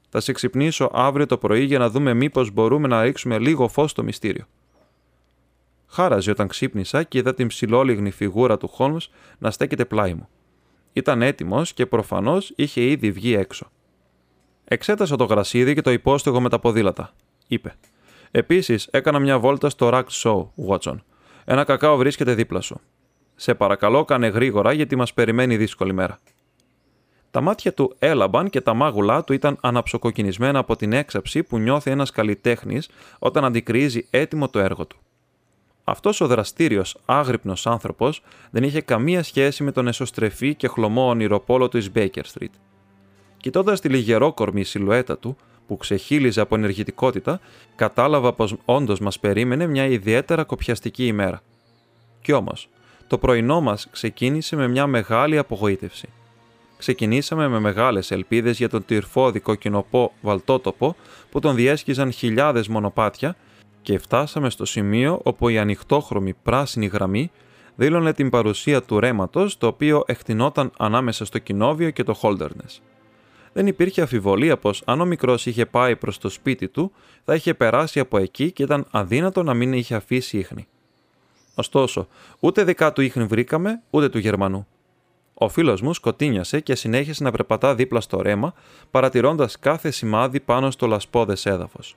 A: Θα σε ξυπνήσω αύριο το πρωί για να δούμε μήπως μπορούμε να ρίξουμε λίγο φως στο μυστήριο. Χάραζε όταν ξύπνησα και είδα την ψηλόλιγνη φιγούρα του Χόλμς να στέκεται πλάι μου. Ήταν έτοιμος και προφανώς είχε ήδη βγει έξω. Εξέτασα το γρασίδι και το υπόστεγο με τα ποδήλατα, είπε. Επίσης, έκανα μια βόλτα στο Rack Show, Watson. Ένα κακάο βρίσκεται δίπλα σου. Σε παρακαλώ, κάνε γρήγορα γιατί μας περιμένει δύσκολη μέρα. Τα μάτια του έλαμπαν και τα μάγουλά του ήταν αναψοκοκκινισμένα από την έξαψη που νιώθει ένας καλλιτέχνης όταν αντικρίζει έτοιμο το έργο του. Αυτός ο δραστήριος, άγρυπνος άνθρωπος δεν είχε καμία σχέση με τον εσωστρεφή και χλωμό ονειροπόλο του Baker Street. Κοιτώντας τη λιγερόκορμη σιλουέτα του, που ξεχύλιζε από ενεργητικότητα, κατάλαβα πως όντως μας περίμενε μια ιδιαίτερα κοπιαστική ημέρα. Κι όμως, το πρωινό μας ξεκίνησε με μια μεγάλη απογοήτευση. Ξεκινήσαμε με μεγάλες ελπίδες για τον τυρφόδη κοκκινοπό βαλτότοπο που τον διέσχιζαν χιλιάδες μονοπάτια και φτάσαμε στο σημείο όπου η ανοιχτόχρωμη πράσινη γραμμή δήλωνε την παρουσία του ρέματος το οποίο εκτινόταν ανάμεσα στο κοινόβιο και το Holderness. Δεν υπήρχε αφιβολία πως αν ο μικρός είχε πάει προς το σπίτι του θα είχε περάσει από εκεί και ήταν αδύνατο να μην είχε αφήσει ίχνη. Ωστόσο, ούτε δικά του ίχνη βρήκαμε, ούτε του Γερμανού. Ο φίλος μου σκοτίνιασε και συνέχισε να περπατά δίπλα στο ρέμα, παρατηρώντας κάθε σημάδι πάνω στο λασπόδε έδαφος.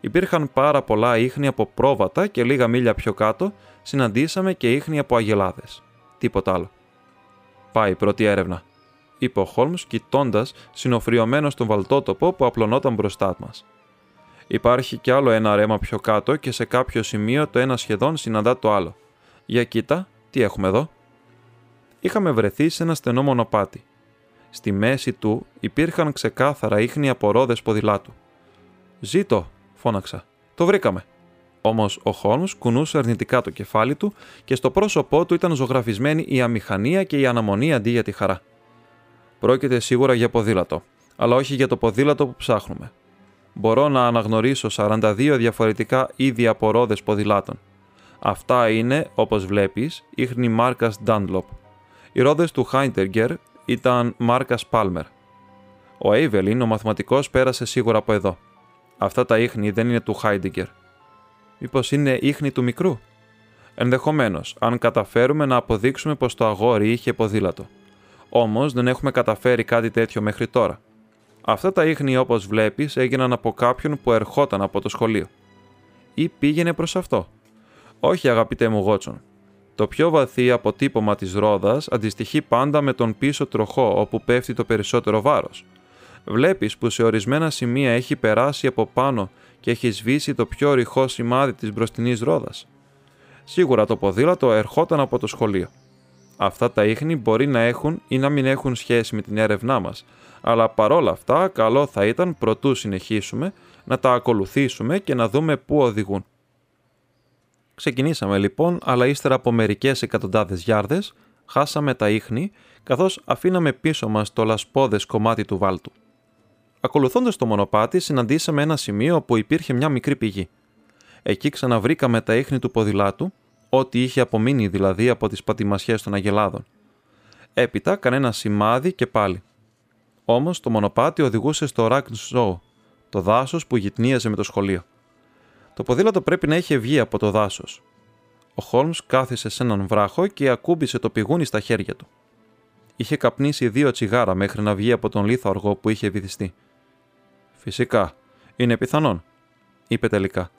A: Υπήρχαν πάρα πολλά ίχνη από πρόβατα και λίγα μίλια πιο κάτω συναντήσαμε και ίχνη από αγελάδες. Τίποτα άλλο. Πάει η πρώτη έρευνα, είπε ο Χόλμ κοιτώντας συνοφριωμένο στον βαλτότοπο που απλωνόταν μπροστά μας. Υπάρχει κι άλλο ένα ρέμα πιο κάτω και σε κάποιο σημείο το ένα σχεδόν συναντά το άλλο. Για κοίτα, τι έχουμε εδώ. Είχαμε βρεθεί σε ένα στενό μονοπάτι. Στη μέση του υπήρχαν ξεκάθαρα ίχνη από ρόδες ποδηλάτου. Ζήτω, φώναξα. Το βρήκαμε. Όμως ο Χόλμ κουνούσε αρνητικά το κεφάλι του και στο πρόσωπό του ήταν ζωγραφισμένη η αμηχανία και η αναμονή αντί για τη χαρά. Πρόκειται σίγουρα για ποδήλατο, αλλά όχι για το ποδήλατο που ψάχνουμε μπορώ να αναγνωρίσω 42 διαφορετικά είδη από ρόδες ποδηλάτων. Αυτά είναι, όπως βλέπεις, ίχνη μάρκας Dunlop. Οι ρόδες του Heinterger ήταν μάρκας Palmer. Ο Aveling, ο μαθηματικός, πέρασε σίγουρα από εδώ. Αυτά τα ίχνη δεν είναι του Heidegger. Μήπως είναι ίχνη του μικρού; Ενδεχομένως, αν καταφέρουμε να αποδείξουμε πως το αγόρι είχε ποδήλατο. Όμως δεν έχουμε καταφέρει κάτι τέτοιο μέχρι τώρα. Αυτά τα ίχνη όπως βλέπεις έγιναν από κάποιον που ερχόταν από το σχολείο. Ή πήγαινε προς αυτό. Όχι αγαπητέ μου Γότσον. Το πιο βαθύ αποτύπωμα της ρόδας αντιστοιχεί πάντα με τον πίσω τροχό όπου πέφτει το περισσότερο βάρος. Βλέπεις που σε ορισμένα σημεία έχει περάσει από πάνω και έχει σβήσει το πιο ρηχό σημάδι της μπροστινής ρόδας. Σίγουρα το ποδήλατο ερχόταν από το σχολείο. Αυτά τα ίχνη μπορεί να έχουν ή να μην έχουν σχέση με την έρευνά μας, αλλά παρόλα αυτά καλό θα ήταν προτού συνεχίσουμε να τα ακολουθήσουμε και να δούμε πού οδηγούν. Ξεκινήσαμε λοιπόν, αλλά ύστερα από μερικές εκατοντάδες γιάρδες, χάσαμε τα ίχνη, καθώς αφήναμε πίσω μας το λασπόδες κομμάτι του βάλτου. Ακολουθώντας το μονοπάτι, συναντήσαμε ένα σημείο όπου υπήρχε μια μικρή πηγή. Εκεί ξαναβρήκαμε τα ίχνη του ποδηλάτου, ό,τι είχε απομείνει δηλαδή από τις πατημασιές των αγελάδων. Έπειτα κανένα σημάδι και πάλι. Όμως το μονοπάτι οδηγούσε στο Ράκν το δάσος που γυτνίαζε με το σχολείο. Το ποδήλατο πρέπει να είχε βγει από το δάσος. Ο Χόλμς κάθισε σε έναν βράχο και ακούμπησε το πηγούνι στα χέρια του. Είχε καπνίσει δύο τσιγάρα μέχρι να βγει από τον λίθαργο που είχε βυθιστεί. Φυσικά, είναι πιθανόν, είπε τελικά.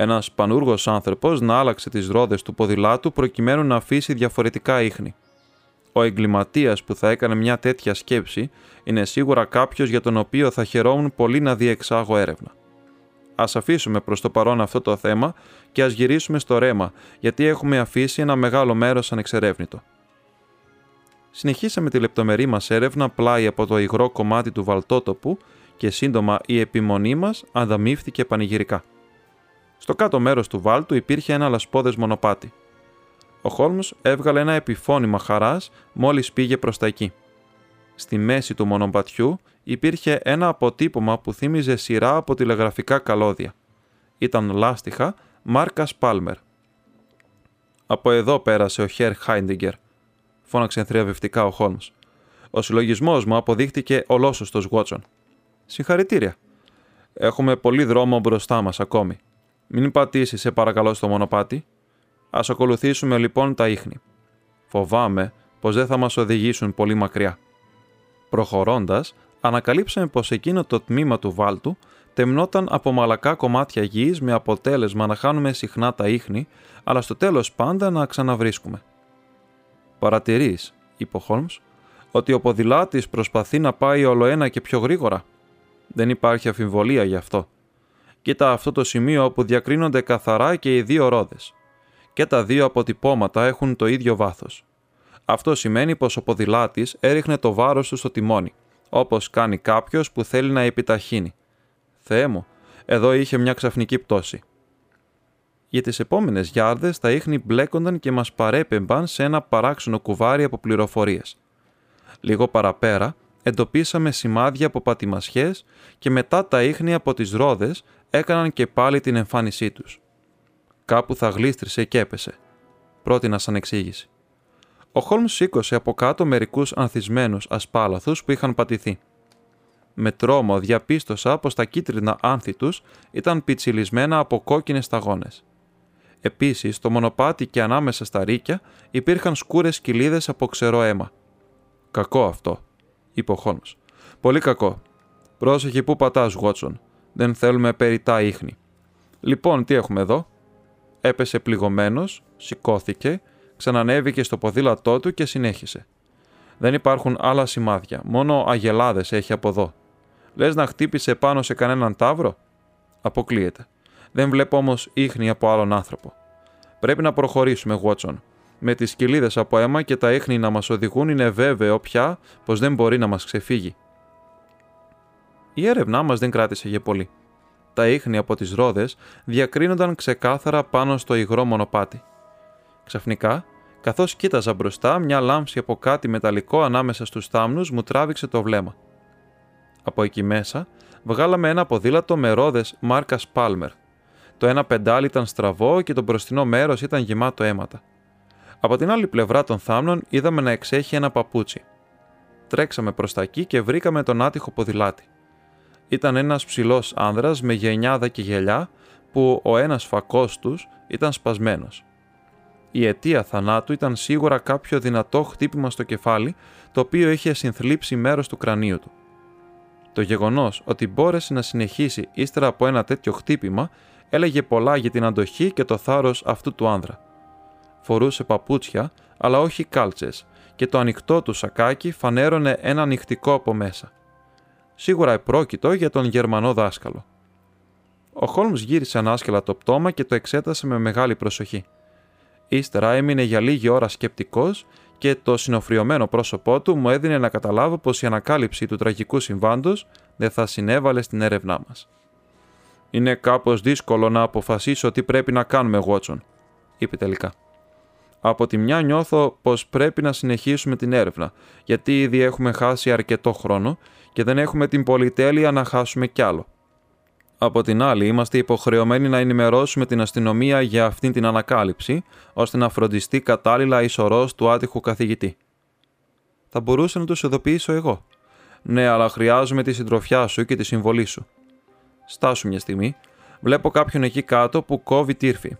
A: Ένας πανούργος άνθρωπος να άλλαξε τις ρόδες του ποδηλάτου προκειμένου να αφήσει διαφορετικά ίχνη. Ο εγκληματίας που θα έκανε μια τέτοια σκέψη είναι σίγουρα κάποιος για τον οποίο θα χαιρόμουν πολύ να διεξάγω έρευνα. Α αφήσουμε προς το παρόν αυτό το θέμα και ας γυρίσουμε στο ρέμα, γιατί έχουμε αφήσει ένα μεγάλο μέρος ανεξερεύνητο. Συνεχίσαμε τη λεπτομερή μας έρευνα πλάι από το υγρό κομμάτι του βαλτότοπου και σύντομα η επιμονή μας ανταμείφθηκε πανηγυρικά. Στο κάτω μέρος του βάλτου υπήρχε ένα λασπόδες μονοπάτι. Ο Χόλμ έβγαλε ένα επιφώνημα χαράς μόλις πήγε προς τα εκεί. Στη μέση του μονοπατιού υπήρχε ένα αποτύπωμα που θύμιζε σειρά από τηλεγραφικά καλώδια. Ήταν λάστιχα, Μάρκας Πάλμερ. Από εδώ πέρασε ο Χέρ Χάιντιγκερ, φώναξε θριαβευτικά ο Χόλμ. Ο συλλογισμός μου αποδείχτηκε ολόσωστος Βότσον. Συγχαρητήρια. Έχουμε πολύ δρόμο μπροστά μας ακόμη. Μην πατήσεις, σε παρακαλώ, στο μονοπάτι. Α ακολουθήσουμε λοιπόν τα ίχνη. Φοβάμαι πως δεν θα μας οδηγήσουν πολύ μακριά. Προχωρώντας, ανακαλύψαμε πως εκείνο το τμήμα του βάλτου τεμνόταν από μαλακά κομμάτια γης με αποτέλεσμα να χάνουμε συχνά τα ίχνη, αλλά στο τέλος πάντα να ξαναβρίσκουμε. Παρατηρείς, είπε ο Χόλμς, ότι ο ποδηλάτης προσπαθεί να πάει όλο ένα και πιο γρήγορα. Δεν υπάρχει αφιβολία γι' αυτό. Κοίτα αυτό το σημείο όπου διακρίνονται καθαρά και οι δύο ρόδες. Και τα δύο αποτυπώματα έχουν το ίδιο βάθος. Αυτό σημαίνει πως ο ποδηλάτης έριχνε το βάρος του στο τιμόνι, όπως κάνει κάποιος που θέλει να επιταχύνει. Θεέ μου, εδώ είχε μια ξαφνική πτώση. Για τις επόμενες γιάρδες τα ίχνη μπλέκονταν και μας παρέπεμπαν σε ένα παράξενο κουβάρι από πληροφορίες. Λίγο παραπέρα εντοπίσαμε σημάδια από πατημασιές και μετά τα ίχνη από τις ρόδες έκαναν και πάλι την εμφάνισή τους. Κάπου θα γλίστρισε και έπεσε. Πρότεινα σαν εξήγηση. Ο Χόλμς σήκωσε από κάτω μερικούς ανθισμένους ασπάλαθους που είχαν πατηθεί. Με τρόμο διαπίστωσα πως τα κίτρινα άνθη τους ήταν πιτσιλισμένα από κόκκινες σταγόνες. Επίσης, στο μονοπάτι και ανάμεσα στα ρίκια υπήρχαν σκούρες κοιλίδες από ξερό αίμα. Κακό αυτό, είπε ο Χόλμ. Πολύ κακό. Πρόσεχε που πατάς, Γότσον. Δεν θέλουμε περιτά ίχνη. Λοιπόν, τι έχουμε εδώ. Έπεσε πληγωμένος, σηκώθηκε ξανανέβηκε στο ποδήλατό του και συνέχισε. Δεν υπάρχουν άλλα σημάδια, μόνο αγελάδες έχει από εδώ. Λες να χτύπησε πάνω σε κανέναν τάβρο; Αποκλείεται. Δεν βλέπω όμως ίχνη από άλλον άνθρωπο. Πρέπει να προχωρήσουμε, Γουότσον. Με τις κοιλίδες από αίμα και τα ίχνη να μας οδηγούν, είναι βέβαιο πια πως δεν μπορεί να μας ξεφύγει. Η έρευνά μας δεν κράτησε για πολύ. Τα ίχνη από τις ρόδες διακρίνονταν ξεκάθαρα πάνω στο υγρό μονοπάτι. Ξαφνικά, καθώς κοίταζα μπροστά, μια λάμψη από κάτι μεταλλικό ανάμεσα στους θάμνους μου τράβηξε το βλέμμα. Από εκεί μέσα βγάλαμε ένα ποδήλατο με ρόδες μάρκας Palmer. Το ένα πεντάλι ήταν στραβό και το μπροστινό μέρος ήταν γεμάτο αίματα. Από την άλλη πλευρά των θάμνων είδαμε να εξέχει ένα παπούτσι. Τρέξαμε προς τα εκεί και βρήκαμε τον άτυχο ποδηλάτη. Ήταν ένας ψηλός άνδρας με γενιάδα και γελιά που ο ένας φακός τους ήταν σπασμένος. Η αιτία θανάτου ήταν σίγουρα κάποιο δυνατό χτύπημα στο κεφάλι, το οποίο είχε συνθλίψει μέρος του κρανίου του. Το γεγονός ότι μπόρεσε να συνεχίσει ύστερα από ένα τέτοιο χτύπημα έλεγε πολλά για την αντοχή και το θάρρος αυτού του άνδρα. Φορούσε παπούτσια, αλλά όχι κάλτσες, και το ανοιχτό του σακάκι φανέρωνε ένα ανοιχτικό από μέσα. Σίγουρα επρόκειτο για τον Γερμανό δάσκαλο. Ο Χόλμς γύρισε ανάσκελα το πτώμα και το εξέτασε με μεγάλη προσοχή. Ύστερα έμεινε για λίγη ώρα σκεπτικός και το συνοφριωμένο πρόσωπό του μου έδινε να καταλάβω πως η ανακάλυψη του τραγικού συμβάντος δεν θα συνέβαλε στην έρευνά μας. Είναι κάπως δύσκολο να αποφασίσω τι πρέπει να κάνουμε, Βότσον, είπε τελικά. Από τη μια νιώθω πως πρέπει να συνεχίσουμε την έρευνα, γιατί ήδη έχουμε χάσει αρκετό χρόνο και δεν έχουμε την πολυτέλεια να χάσουμε κι άλλο. Από την άλλη, είμαστε υποχρεωμένοι να ενημερώσουμε την αστυνομία για αυτήν την ανακάλυψη, ώστε να φροντιστεί κατάλληλα η σωρός του άτυχου καθηγητή. Θα μπορούσα να τους ειδοποιήσω εγώ. Ναι, αλλά χρειάζομαι τη συντροφιά σου και τη συμβολή σου. Στάσου μια στιγμή. Βλέπω κάποιον εκεί κάτω που κόβει τύρφη.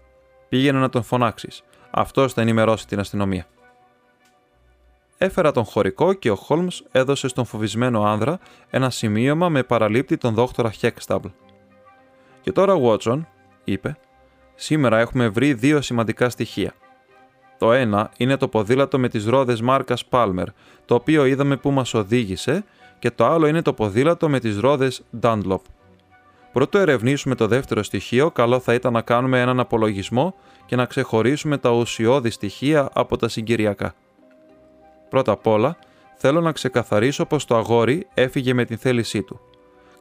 A: Πήγαινε να τον φωνάξεις. Αυτός θα ενημερώσει την αστυνομία. Έφερα τον χωρικό και ο Χόλμς έδωσε στον φοβισμένο άνδρα ένα σημείωμα με παραλήπτη τον δόκτωρα Χέκσταμπλ. Και τώρα, Watson, είπε, σήμερα έχουμε βρει δύο σημαντικά στοιχεία. Το ένα είναι το ποδήλατο με τις ρόδες μάρκας Palmer, το οποίο είδαμε που μας οδήγησε, και το άλλο είναι το ποδήλατο με τις ρόδες Dunlop. Πρώτο ερευνήσουμε το δεύτερο στοιχείο, καλό θα ήταν να κάνουμε έναν απολογισμό και να ξεχωρίσουμε τα ουσιώδη στοιχεία από τα συγκυριακά. Πρώτα απ' όλα, θέλω να ξεκαθαρίσω πως το αγόρι έφυγε με την θέλησή του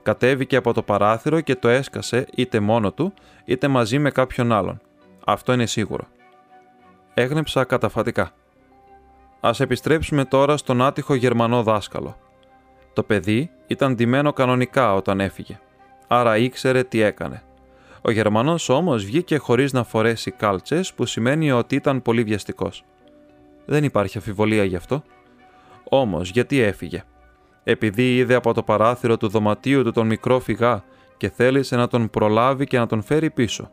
A: κατέβηκε από το παράθυρο και το έσκασε είτε μόνο του, είτε μαζί με κάποιον άλλον. Αυτό είναι σίγουρο. Έγνεψα καταφατικά. Ας επιστρέψουμε τώρα στον άτυχο Γερμανό δάσκαλο. Το παιδί ήταν ντυμένο κανονικά όταν έφυγε, άρα ήξερε τι έκανε. Ο Γερμανός όμως βγήκε χωρίς να φορέσει κάλτσες, που σημαίνει ότι ήταν πολύ βιαστικός. Δεν υπάρχει αφιβολία γι' αυτό. Όμως, γιατί έφυγε; Επειδή είδε από το παράθυρο του δωματίου του τον μικρό φυγά και θέλησε να τον προλάβει και να τον φέρει πίσω.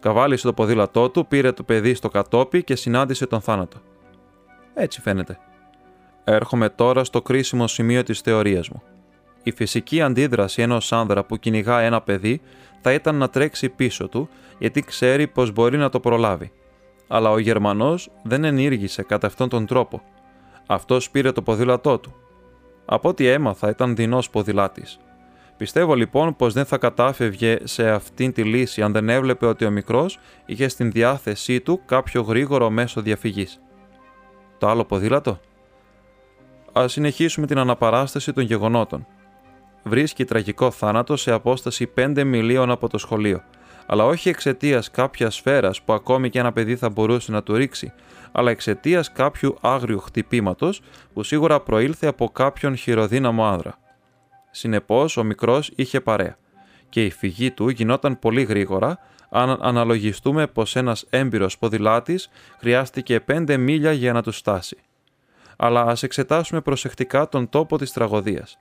A: Καβάλισε το ποδήλατό του, πήρε το παιδί στο κατόπι και συνάντησε τον θάνατο. Έτσι φαίνεται. Έρχομαι τώρα στο κρίσιμο σημείο της θεωρίας μου. Η φυσική αντίδραση ενός άνδρα που κυνηγά ένα παιδί θα ήταν να τρέξει πίσω του γιατί ξέρει πως μπορεί να το προλάβει. Αλλά ο Γερμανός δεν ενήργησε κατά αυτόν τον τρόπο. Αυτός πήρε το ποδήλατό του. Από ό,τι έμαθα ήταν δεινός ποδηλάτης. Πιστεύω λοιπόν πως δεν θα κατάφευγε σε αυτήν τη λύση αν δεν έβλεπε ότι ο μικρός είχε στην διάθεσή του κάποιο γρήγορο μέσο διαφυγής. Το άλλο ποδήλατο; Ας συνεχίσουμε την αναπαράσταση των γεγονότων. Βρίσκει τραγικό θάνατο σε απόσταση 5 μιλίων από το σχολείο, αλλά όχι εξαιτίας κάποια σφαίρας που ακόμη και ένα παιδί θα μπορούσε να του ρίξει, αλλά εξαιτίας κάποιου άγριου χτυπήματος που σίγουρα προήλθε από κάποιον χειροδύναμο άνδρα. Συνεπώς, ο μικρός είχε παρέα, και η φυγή του γινόταν πολύ γρήγορα, αν αναλογιστούμε πως ένας έμπειρος ποδηλάτης χρειάστηκε 5 μίλια για να του στάσει. Αλλά ας εξετάσουμε προσεκτικά τον τόπο της τραγωδίας.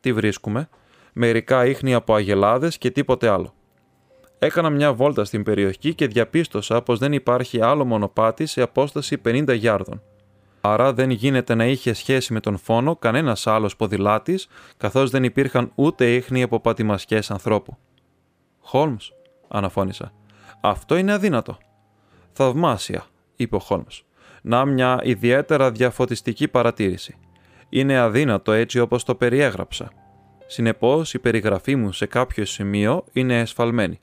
A: Τι βρίσκουμε, μερικά ίχνη από αγελάδες και τίποτε άλλο. Έκανα μια βόλτα στην περιοχή και διαπίστωσα πως δεν υπάρχει άλλο μονοπάτι σε απόσταση 50 γιάρδων. Άρα δεν γίνεται να είχε σχέση με τον φόνο κανένας άλλος ποδηλάτης, καθώς δεν υπήρχαν ούτε ίχνη από πατημασιέ ανθρώπου. Χόλμς, αναφώνησα. Αυτό είναι αδύνατο. Θαυμάσια, είπε ο Χόλμς. Να μια ιδιαίτερα διαφωτιστική παρατήρηση. Είναι αδύνατο έτσι όπως το περιέγραψα. Συνεπώς η περιγραφή μου σε κάποιο σημείο είναι εσφαλμένη.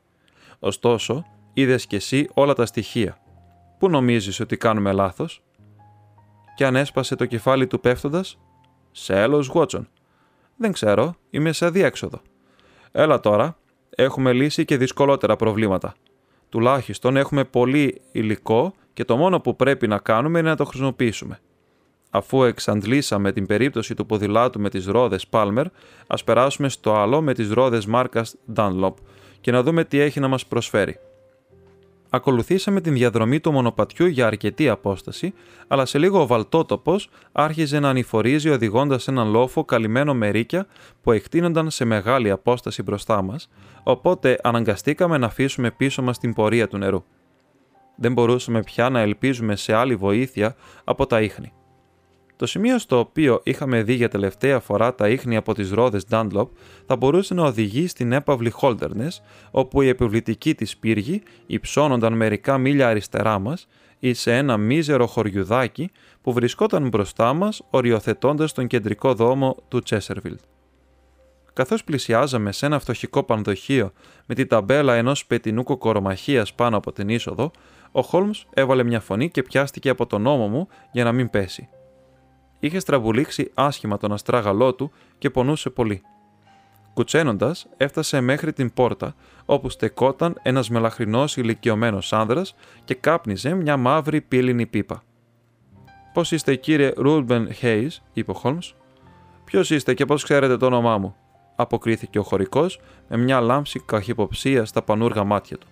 A: Ωστόσο, είδες κι εσύ όλα τα στοιχεία. Πού νομίζεις ότι κάνουμε λάθος; Και αν έσπασε το κεφάλι του πέφτοντας; Σε έλος Γουότσον. Δεν ξέρω, είμαι σε αδιέξοδο. Έλα τώρα, έχουμε λύσει και δυσκολότερα προβλήματα. Τουλάχιστον έχουμε πολύ υλικό και το μόνο που πρέπει να κάνουμε είναι να το χρησιμοποιήσουμε. Αφού εξαντλήσαμε την περίπτωση του ποδηλάτου με τις ρόδες Palmer, ας περάσουμε στο άλλο με τις ρόδες μάρκας Dunlop και να δούμε τι έχει να μας προσφέρει. Ακολουθήσαμε την διαδρομή του μονοπατιού για αρκετή απόσταση, αλλά σε λίγο ο βαλτότοπος άρχιζε να ανηφορίζει οδηγώντας έναν λόφο καλυμμένο με ρίκια που εκτείνονταν σε μεγάλη απόσταση μπροστά μας, οπότε αναγκαστήκαμε να αφήσουμε πίσω μας την πορεία του νερού. Δεν μπορούσαμε πια να ελπίζουμε σε άλλη βοήθεια από τα ίχνη. Το σημείο στο οποίο είχαμε δει για τελευταία φορά τα ίχνη από τις ρόδες Dunlop θα μπορούσε να οδηγεί στην έπαυλη Holderness, όπου οι επιβλητικοί της πύργοι υψώνονταν μερικά μίλια αριστερά μας ή σε ένα μίζερο χωριουδάκι που βρισκόταν μπροστά μας οριοθετώντας τον κεντρικό δόμο του Τσέσερβιλτ. Καθώς πλησιάζαμε σε ένα φτωχικό πανδοχείο με την ταμπέλα ενός πετινού κοκορομαχίας πάνω από την είσοδο, ο Χόλμς έβαλε μια φωνή και πιάστηκε από τον ώμο μου για να μην πέσει είχε στραβουλήξει άσχημα τον αστράγαλό του και πονούσε πολύ. Κουτσένοντας, έφτασε μέχρι την πόρτα, όπου στεκόταν ένας μελαχρινός ηλικιωμένος άνδρας και κάπνιζε μια μαύρη πύληνη πίπα. Πώς είστε, κύριε Ρούλμπεν Χέις, είπε ο Χόλμς. Ποιος είστε και πώς ξέρετε το όνομά μου, αποκρίθηκε ο χωρικός με μια λάμψη καχυποψία στα πανούργα μάτια του.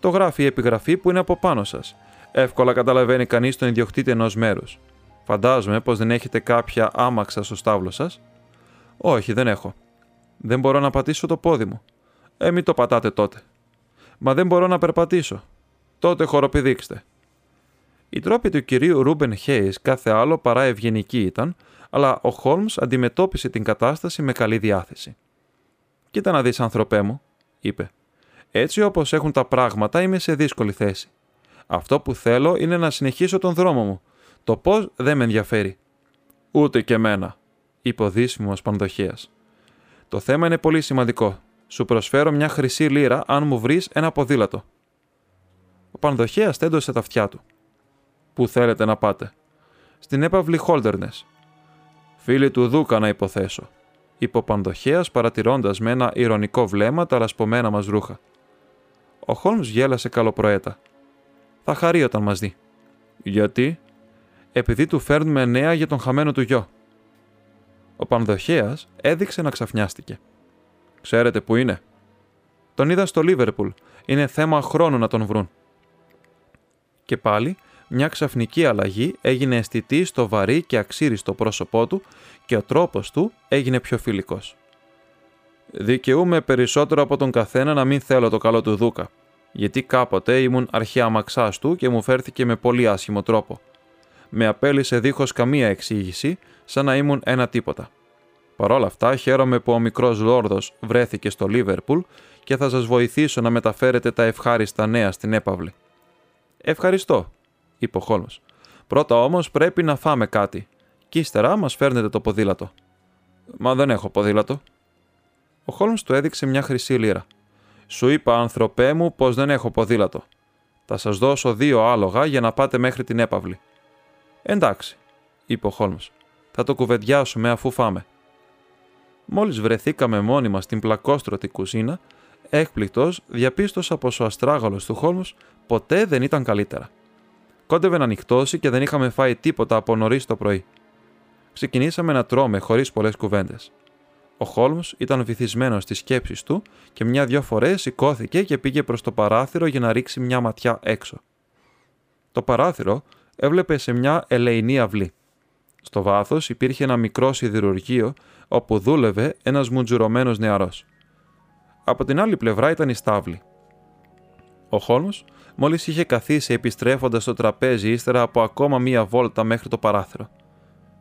A: Το γράφει η επιγραφή που είναι από πάνω σας. Εύκολα καταλαβαίνει κανείς τον ιδιοκτήτη ενός μέρους. Φαντάζομαι πως δεν έχετε κάποια άμαξα στο στάβλο σας. Όχι, δεν έχω. Δεν μπορώ να πατήσω το πόδι μου. Ε, μην το πατάτε τότε. Μα δεν μπορώ να περπατήσω. Τότε χοροπηδήξτε. Οι τρόποι του κυρίου Ρούμπεν Χέις κάθε άλλο παρά ευγενική ήταν, αλλά ο Χόλμς αντιμετώπισε την κατάσταση με καλή διάθεση. «Κοίτα να δεις, ανθρωπέ μου», είπε. «Έτσι όπως έχουν τα πράγματα είμαι σε δύσκολη θέση. Αυτό που θέλω είναι να συνεχίσω τον δρόμο μου το πώς δεν με ενδιαφέρει. Ούτε και εμένα, είπε ο δύσιμο πανδοχέας. Το θέμα είναι πολύ σημαντικό. Σου προσφέρω μια χρυσή λίρα αν μου βρεις ένα ποδήλατο. Ο πανδοχέας τέντωσε τα αυτιά του. Πού θέλετε να πάτε; Στην έπαυλη Χόλτερνες. Φίλοι του Δούκα να υποθέσω, είπε ο πανδοχέας παρατηρώντας με ένα ηρωνικό βλέμμα τα λασπωμένα μας ρούχα. Ο Χόλμς γέλασε καλοπροέτα. Θα χαρεί όταν μας δει. Γιατί, επειδή του φέρνουμε νέα για τον χαμένο του γιο. Ο Πανδοχέας έδειξε να ξαφνιάστηκε. Ξέρετε που είναι; Τον είδα στο Λίβερπουλ. Είναι θέμα χρόνου να τον βρουν. Και πάλι, μια ξαφνική αλλαγή έγινε αισθητή στο βαρύ και αξίριστο πρόσωπό του και ο τρόπος του έγινε πιο φιλικός. Δικαιούμαι περισσότερο από τον καθένα να μην θέλω το καλό του Δούκα, γιατί κάποτε ήμουν αρχαία μαξάς του και μου φέρθηκε με πολύ άσχημο τρόπο. Με απέλησε δίχως καμία εξήγηση, σαν να ήμουν ένα τίποτα. Παρ' όλα αυτά, χαίρομαι που ο μικρός Λόρδος βρέθηκε στο Λίβερπουλ και θα σας βοηθήσω να μεταφέρετε τα ευχάριστα νέα στην έπαυλη. Ευχαριστώ, είπε ο Χόλμς. Πρώτα όμως πρέπει να φάμε κάτι. Κι ύστερα μας φέρνετε το ποδήλατο. Μα δεν έχω ποδήλατο. Ο Χόλμς του έδειξε μια χρυσή λίρα. Σου είπα, άνθρωπέ μου, πως δεν έχω ποδήλατο. Θα σας δώσω δύο άλογα για να πάτε μέχρι την έπαυλη. Εντάξει, είπε ο Χόλμς. Θα το κουβεντιάσουμε αφού φάμε. Μόλις βρεθήκαμε μόνοι μα στην πλακόστρωτη κουζίνα, έκπληκτος διαπίστωσα πως ο αστράγαλος του Χόλμου ποτέ δεν ήταν καλύτερα. Κόντευε να νυχτώσει και δεν είχαμε φάει τίποτα από νωρίς το πρωί. Ξεκινήσαμε να τρώμε χωρίς πολλές κουβέντες. Ο Χόλμς ήταν βυθισμένος στις σκέψεις του και μια-δυο φορές σηκώθηκε και πήγε προς το παράθυρο για να ρίξει μια ματιά έξω. Το παράθυρο έβλεπε σε μια ελεηνή αυλή. Στο βάθος υπήρχε ένα μικρό σιδηρουργείο όπου δούλευε ένας μουτζουρωμένος νεαρός. Από την άλλη πλευρά ήταν η στάβλη. Ο Χόλμ μόλις είχε καθίσει επιστρέφοντας στο τραπέζι ύστερα από ακόμα μία βόλτα μέχρι το παράθυρο.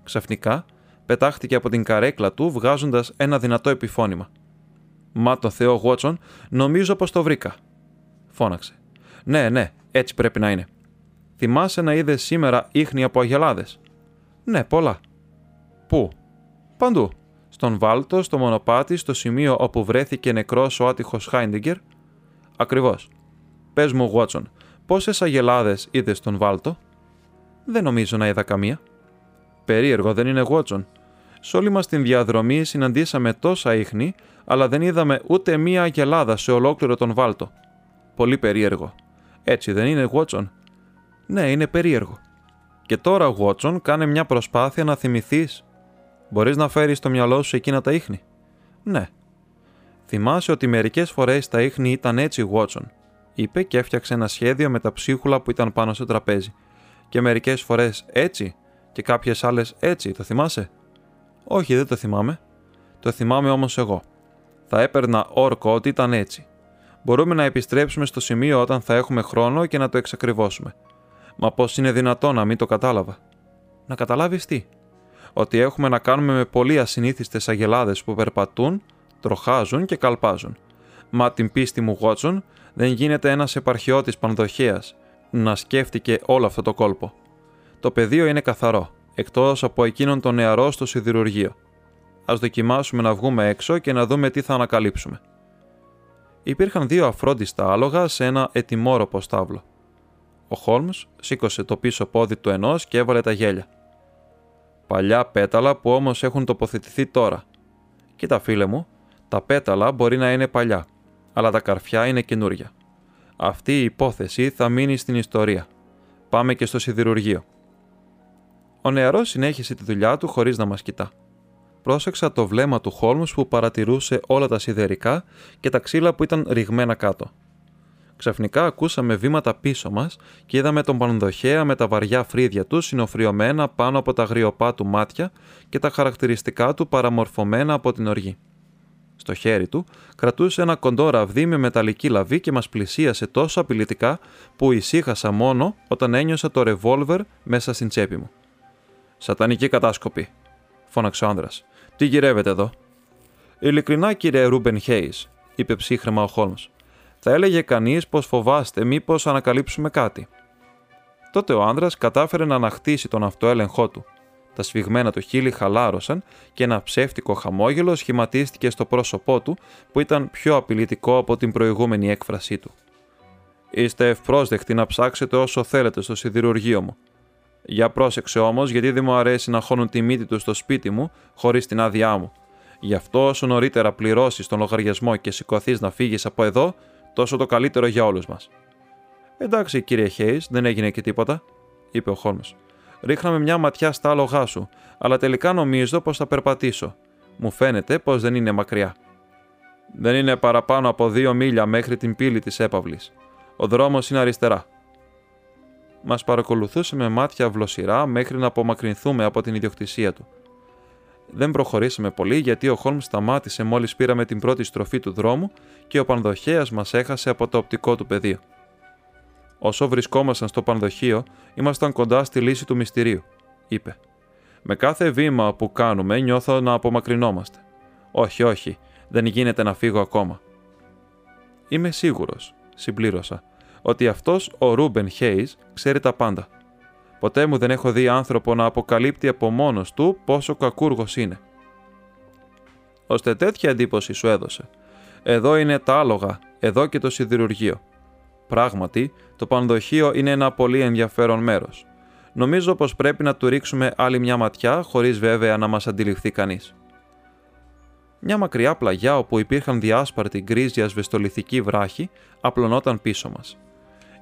A: Ξαφνικά πετάχτηκε από την καρέκλα του βγάζοντας ένα δυνατό επιφώνημα. Μα το Θεό Γουότσον, νομίζω πως το βρήκα. Φώναξε. Ναι, ναι, έτσι πρέπει να είναι. Θυμάσαι να είδες σήμερα ίχνη από αγελάδες; Ναι, πολλά. Πού; Παντού. Στον Βάλτο, στο μονοπάτι, στο σημείο όπου βρέθηκε νεκρός ο άτυχος Χάιντιγκερ; Ακριβώς. Πες μου, Γουότσον, πόσες αγελάδες είδες στον Βάλτο; Δεν νομίζω να είδα καμία. Περίεργο, δεν είναι Γουότσον. Σε όλη μας την διαδρομή συναντήσαμε τόσα ίχνη, αλλά δεν είδαμε ούτε μία αγελάδα σε ολόκληρο τον Βάλτο. Πολύ περίεργο. Έτσι δεν είναι, Γουότσον. Ναι, είναι περίεργο. Και τώρα, Γουότσον, κάνε μια προσπάθεια να θυμηθείς. Μπορείς να φέρεις στο μυαλό σου εκείνα τα ίχνη. Ναι. Θυμάσαι ότι μερικές φορές τα ίχνη ήταν έτσι, Γουότσον, είπε και έφτιαξε ένα σχέδιο με τα ψίχουλα που ήταν πάνω στο τραπέζι. Και μερικές φορές έτσι, και κάποιες άλλες έτσι, το θυμάσαι; Όχι, δεν το θυμάμαι. Το θυμάμαι όμως εγώ. Θα έπαιρνα όρκο ότι ήταν έτσι. Μπορούμε να επιστρέψουμε στο σημείο όταν θα έχουμε χρόνο και να το εξακριβώσουμε. Μα πώς είναι δυνατό να μην το κατάλαβα. Να καταλάβεις τι; Ότι έχουμε να κάνουμε με πολύ ασυνήθιστες αγελάδες που περπατούν, τροχάζουν και καλπάζουν. Μα την πίστη μου, Γότσον, δεν γίνεται ένας επαρχιώτης πανδοχέας να σκέφτηκε όλο αυτό το κόλπο. Το πεδίο είναι καθαρό, εκτός από εκείνον τον νεαρό στο σιδηρουργείο. Α δοκιμάσουμε να βγούμε έξω και να δούμε τι θα ανακαλύψουμε. Υπήρχαν δύο αφρόντιστα άλογα σε ένα ετοιμόρροπο στάβλο. Ο Χόλμς σήκωσε το πίσω πόδι του ενός και έβαλε τα γέλια. Παλιά πέταλα που όμως έχουν τοποθετηθεί τώρα. Κοίτα, φίλε μου, τα πέταλα μπορεί να είναι παλιά, αλλά τα καρφιά είναι καινούρια. Αυτή η υπόθεση θα μείνει στην ιστορία. Πάμε και στο σιδηρουργείο. Ο νεαρός συνέχισε τη δουλειά του χωρίς να μας κοιτά. Πρόσεξα το βλέμμα του Χόλμου που παρατηρούσε όλα τα σιδερικά και τα ξύλα που ήταν ρηγμένα κάτω. Ξαφνικά ακούσαμε βήματα πίσω μας και είδαμε τον πανδοχέα με τα βαριά φρύδια του συνοφριωμένα πάνω από τα γριοπά του μάτια και τα χαρακτηριστικά του παραμορφωμένα από την οργή. Στο χέρι του κρατούσε ένα κοντό ραβδί με μεταλλική λαβή και μας πλησίασε τόσο απειλητικά που ησύχασα μόνο όταν ένιωσα το ρεβόλβερ μέσα στην τσέπη μου. Σατανική κατάσκοπη, φώναξε ο άνδρας. Τι γυρεύετε εδώ; Ειλικρινά, κύριε Ρούμπεν Χέις, είπε ψύχρεμα ο Χόλμς. Θα έλεγε κανείς πως φοβάστε μήπως ανακαλύψουμε κάτι. Τότε ο άνδρας κατάφερε να ανακτήσει τον αυτοέλεγχό του. Τα σφιγμένα του χείλη χαλάρωσαν και ένα ψεύτικο χαμόγελο σχηματίστηκε στο πρόσωπό του που ήταν πιο απειλητικό από την προηγούμενη έκφρασή του. Είστε ευπρόσδεκτοι να ψάξετε όσο θέλετε στο σιδηρουργείο μου, για πρόσεξε όμως, γιατί δεν μου αρέσει να χώνουν τη μύτη τους στο σπίτι μου χωρίς την άδειά μου. Γι' αυτό όσο νωρίτερα πληρώσεις τον λογαριασμό και σηκωθείς να φύγεις από εδώ, τόσο το καλύτερο για όλους μας. Εντάξει, κύριε Χέις, δεν έγινε και τίποτα, είπε ο Χόλμ. Ρίχναμε μια ματιά στα άλογά σου, αλλά τελικά νομίζω πως θα περπατήσω. Μου φαίνεται πως δεν είναι μακριά. Δεν είναι παραπάνω από δύο μίλια μέχρι την πύλη της έπαυλης. Ο δρόμος είναι αριστερά. Μας παρακολουθούσε με μάτια βλοσιρά μέχρι να απομακρυνθούμε από την ιδιοκτησία του. Δεν προχωρήσαμε πολύ γιατί ο Χόλμς σταμάτησε μόλις πήραμε την πρώτη στροφή του δρόμου και ο πανδοχέας μας έχασε από το οπτικό του πεδίο. Όσο βρισκόμασταν στο πανδοχείο, ήμασταν κοντά στη λύση του μυστηρίου, είπε. Με κάθε βήμα που κάνουμε νιώθω να απομακρυνόμαστε. Όχι, όχι, δεν γίνεται να φύγω ακόμα. Είμαι σίγουρος, συμπλήρωσα, ότι αυτός ο Ρούμπεν Χέις ξέρει τα πάντα. Ποτέ μου δεν έχω δει άνθρωπο να αποκαλύπτει από μόνος του πόσο κακούργος είναι. Ώστε τέτοια εντύπωση σου έδωσε. Εδώ είναι τα άλογα, εδώ και το σιδηρουργείο. Πράγματι, το πανδοχείο είναι ένα πολύ ενδιαφέρον μέρος. Νομίζω πως πρέπει να του ρίξουμε άλλη μια ματιά, χωρίς βέβαια να μας αντιληφθεί κανείς. Μια μακριά πλαγιά όπου υπήρχαν διάσπαρτοι γκρίζια ασβεστολιθικοί βράχοι απλωνόταν πίσω μας.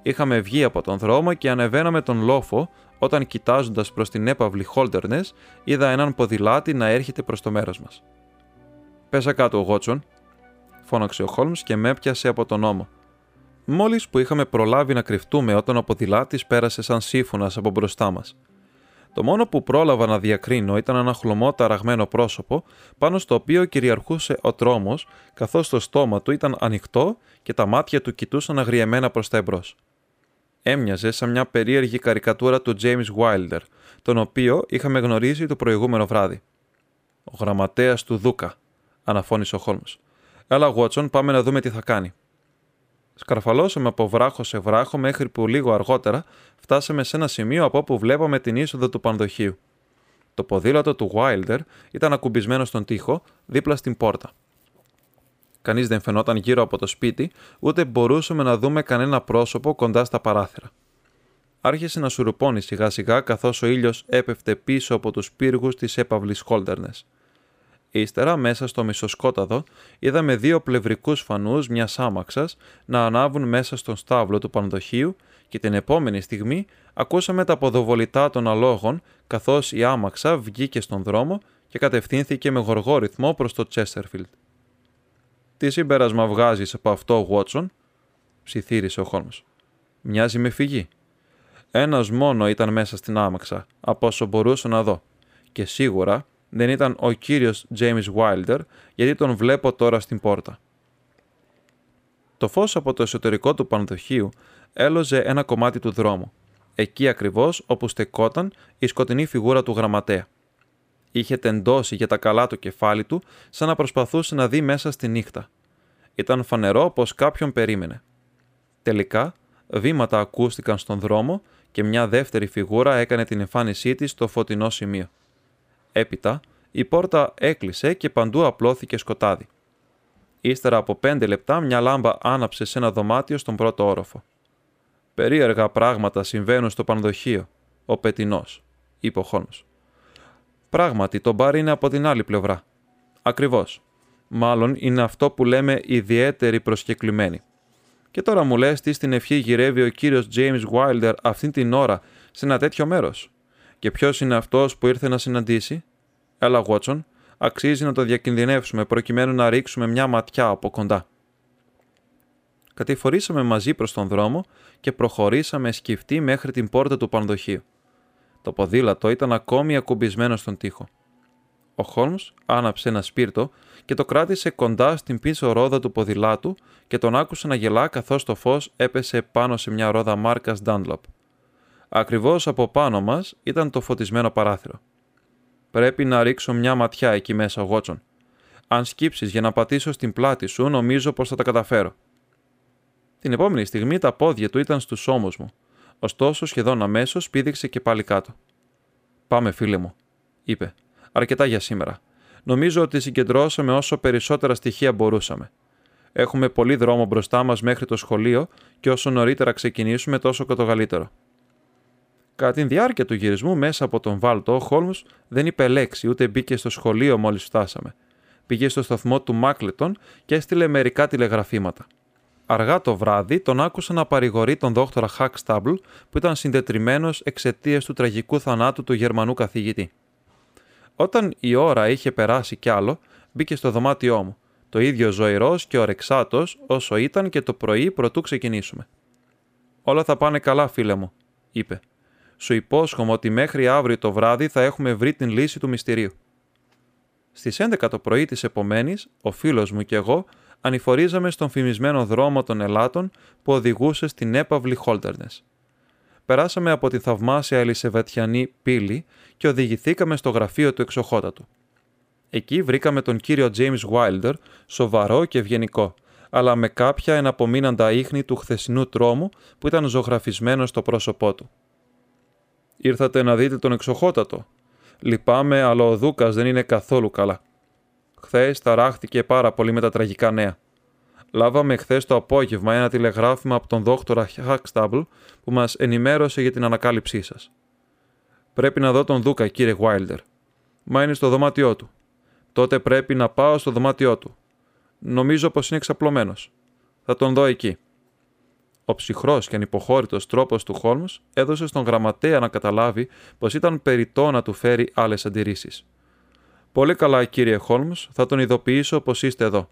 A: Είχαμε βγει από τον δρόμο και ανεβαίναμε τον λόφο όταν κοιτάζοντας προς την έπαυλη Χόλτερνες, είδα έναν ποδηλάτη να έρχεται προς το μέρος μας. Πέσα κάτω ο Γότσον, φώναξε ο Χόλμς και με έπιασε από τον ώμο. Μόλις που είχαμε προλάβει να κρυφτούμε όταν ο ποδηλάτης πέρασε σαν σύμφωνας από μπροστά μας. Το μόνο που πρόλαβα να διακρίνω ήταν ένα χλωμό ταραγμένο πρόσωπο, πάνω στο οποίο κυριαρχούσε ο τρόμος, καθώς το στόμα του ήταν ανοιχτό και τα μάτια του κοιτούσαν αγριεμένα προς τα εμπρός. Έμοιαζε σαν μια περίεργη καρικατούρα του James Wilder, τον οποίο είχαμε γνωρίσει το προηγούμενο βράδυ. Ο γραμματέας του Δούκα, αναφώνησε ο Χόλμ. Έλα, Γουότσον, πάμε να δούμε τι θα κάνει. Σκαρφαλώσαμε από βράχο σε βράχο μέχρι που λίγο αργότερα φτάσαμε σε ένα σημείο από όπου βλέπαμε την είσοδο του πανδοχείου. Το ποδήλατο του Wilder ήταν ακουμπισμένο στον τοίχο δίπλα στην πόρτα. Κανείς δεν φαινόταν γύρω από το σπίτι, ούτε μπορούσαμε να δούμε κανένα πρόσωπο κοντά στα παράθυρα. Άρχισε να σουρουπώνει σιγά σιγά καθώς ο ήλιος έπεφτε πίσω από τους πύργους της έπαυλης Χόλτερνες. Ύστερα, μέσα στο μισοσκόταδο, είδαμε δύο πλευρικούς φανούς μιας άμαξας να ανάβουν μέσα στον στάβλο του πανδοχείου και την επόμενη στιγμή ακούσαμε τα ποδοβολητά των αλόγων καθώς η άμαξα βγήκε στον δρόμο και κατευθύνθηκε με γοργό ρυθμό προς το Τσέστερφιλτ. Τι συμπέρασμα βγάζεις από αυτό, Βότσον, ψιθύρισε ο Χόλμ. Μοιάζει με φυγή. Ένας μόνο ήταν μέσα στην άμαξα, από όσο μπορούσα να δω. Και σίγουρα δεν ήταν ο κύριος James Wilder, γιατί τον βλέπω τώρα στην πόρτα. Το φως από το εσωτερικό του πανδοχείου έλοζε ένα κομμάτι του δρόμου, εκεί ακριβώς όπου στεκόταν η σκοτεινή φιγούρα του γραμματέα. Είχε τεντώσει για τα καλά το κεφάλι του, σαν να προσπαθούσε να δει μέσα στη νύχτα. Ήταν φανερό πως κάποιον περίμενε. Τελικά, βήματα ακούστηκαν στον δρόμο και μια δεύτερη φιγούρα έκανε την εμφάνισή της στο φωτεινό σημείο. Έπειτα, η πόρτα έκλεισε και παντού απλώθηκε σκοτάδι. Ύστερα από πέντε λεπτά μια λάμπα άναψε σε ένα δωμάτιο στον πρώτο όροφο. Περίεργα πράγματα συμβαίνουν στο πανδοχείο, ο πετινό, είπε ο Χόλμς. Πράγματι, το μπαρ είναι από την άλλη πλευρά. Ακριβώς. Μάλλον είναι αυτό που λέμε ιδιαίτερη προσκεκλημένη. Και τώρα μου λες τι στην ευχή γυρεύει ο κύριος James Wilder αυτή την ώρα σε ένα τέτοιο μέρος. Και ποιος είναι αυτός που ήρθε να συναντήσει; Έλα, Βότσον, αξίζει να το διακινδυνεύσουμε προκειμένου να ρίξουμε μια ματιά από κοντά. Κατηφορήσαμε μαζί προς τον δρόμο και προχωρήσαμε σκυφτή μέχρι την πόρτα του πανδοχείου. Το ποδήλατο ήταν ακόμη ακουμπισμένο στον τοίχο. Ο Χόλμς άναψε ένα σπίρτο και το κράτησε κοντά στην πίσω ρόδα του ποδηλάτου και τον άκουσε να γελά καθώς το φως έπεσε πάνω σε μια ρόδα μάρκας Dunlop. Ακριβώς από πάνω μας ήταν το φωτισμένο παράθυρο. Πρέπει να ρίξω μια ματιά εκεί μέσα, Γότσον. Αν σκύψεις για να πατήσω στην πλάτη σου, νομίζω πως θα τα καταφέρω. Την επόμενη στιγμή τα πόδια του ήταν στους ώμους μου. Ωστόσο, σχεδόν αμέσως πήδηξε και πάλι κάτω. Πάμε, φίλε μου, είπε. Αρκετά για σήμερα. Νομίζω ότι συγκεντρώσαμε όσο περισσότερα στοιχεία μπορούσαμε. Έχουμε πολύ δρόμο μπροστά μας μέχρι το σχολείο και όσο νωρίτερα ξεκινήσουμε, τόσο και το καλύτερο. Κατά τη διάρκεια του γυρισμού μέσα από τον Βάλτο, ο Χόλμ δεν είπε λέξη ούτε μπήκε στο σχολείο μόλις φτάσαμε. Πήγε στο σταθμό του Μάκλετον και έστειλε μερικά τηλεγραφήματα. Αργά το βράδυ τον άκουσα να παρηγορεί τον δόκτωρα Χακ που ήταν συντετριμένος εξαιτίας του τραγικού θανάτου του Γερμανού καθηγητή. Όταν η ώρα είχε περάσει κι άλλο, μπήκε στο δωμάτιό μου, Το ίδιο ζωηρός και ορεξάτος όσο ήταν και το πρωί προτού ξεκινήσουμε. Όλα θα πάνε καλά, φίλε μου, είπε. Σου υπόσχομαι ότι μέχρι αύριο το βράδυ θα έχουμε βρει την λύση του μυστηρίου. Στις 11 το πρωί της επομένης, ο φίλος μου και εγώ ανηφορίζαμε στον φημισμένο δρόμο των Ελάτων που οδηγούσε στην έπαυλη Χόλτερνες. Περάσαμε από τη θαυμάσια Ελισεβατιανή πύλη και οδηγηθήκαμε στο γραφείο του εξοχότατου. Εκεί βρήκαμε τον κύριο James Wilder, σοβαρό και ευγενικό, αλλά με κάποια εναπομείναντα ίχνη του χθεσινού τρόμου που ήταν ζωγραφισμένο στο πρόσωπό του. «Ήρθατε να δείτε τον εξοχότατο», Λυπάμαι, αλλά ο Δούκας δεν είναι καθόλου καλά. Χθες ταράχτηκε πάρα πολύ με τα τραγικά νέα. Λάβαμε χθες το απόγευμα ένα τηλεγράφημα από τον δόκτωρα Χακστάμπλ που μας ενημέρωσε για την ανακάλυψή σας. Πρέπει να δω τον Δούκα, κύριε Βάιλτερ. Μα είναι στο δωμάτιό του. Τότε πρέπει να πάω στο δωμάτιό του. Νομίζω πως είναι εξαπλωμένος. Θα τον δω εκεί. Ο ψυχρός και ανυποχώρητος τρόπος του Χόλμς έδωσε στον γραμματέα να καταλάβει πως ήταν περιττό να του φέρει άλλες αντιρρήσεις. Πολύ καλά, κύριε Χόλμς, θα τον ειδοποιήσω πως είστε εδώ.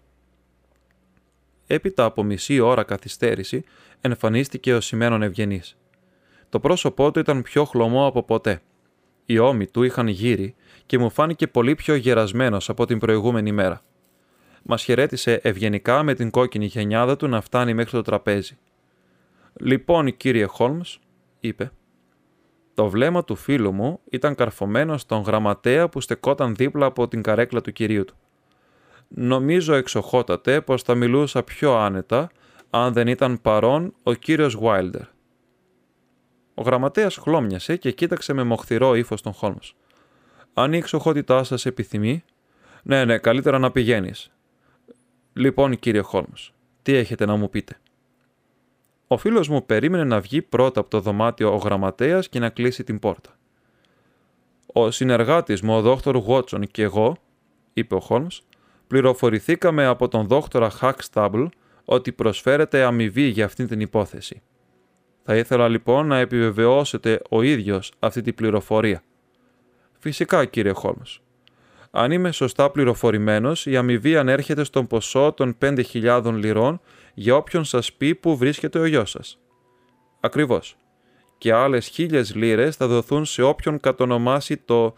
A: Έπειτα από μισή ώρα καθυστέρηση, εμφανίστηκε ο Σιμένον Ευγενής. Το πρόσωπό του ήταν πιο χλωμό από ποτέ. Οι ώμοι του είχαν γύρει και μου φάνηκε πολύ πιο γερασμένος από την προηγούμενη μέρα. Μας χαιρέτησε ευγενικά με την κόκκινη γενιάδα του να φτάνει μέχρι το τραπέζι. «Λοιπόν, κύριε Χόλμς», είπε. Το βλέμμα του φίλου μου ήταν καρφωμένο στον γραμματέα που στεκόταν δίπλα από την καρέκλα του κυρίου του. Νομίζω εξοχότατε πως θα μιλούσα πιο άνετα αν δεν ήταν παρόν ο κύριος Βάιλτερ. Ο γραμματέας χλώμιασε και κοίταξε με μοχθηρό ύφος τον Χόλμς. «Αν η εξοχότητά σας επιθυμεί...» «Ναι, ναι, καλύτερα να πηγαίνεις». «Λοιπόν, κύριε Χόλμς, τι έχετε να μου πείτε» ο φίλος μου περίμενε να βγει πρώτα από το δωμάτιο ο γραμματέας και να κλείσει την πόρτα. Ο συνεργάτης μου, ο δόκτωρ Γότσον και εγώ, είπε ο Χόλμς, πληροφορηθήκαμε από τον δόκτωρα Χακστάμπλ ότι προσφέρεται αμοιβή για αυτή την υπόθεση. Θα ήθελα λοιπόν να επιβεβαιώσετε ο ίδιος αυτή την πληροφορία. Φυσικά κύριε Χόλμς. Αν είμαι σωστά πληροφορημένος, η αμοιβή ανέρχεται στον ποσό των 5.000 λιρών για όποιον σας πει που βρίσκεται ο γιος σας. Ακριβώς. Και άλλες χίλιες λίρες θα δοθούν σε όποιον κατονομάσει το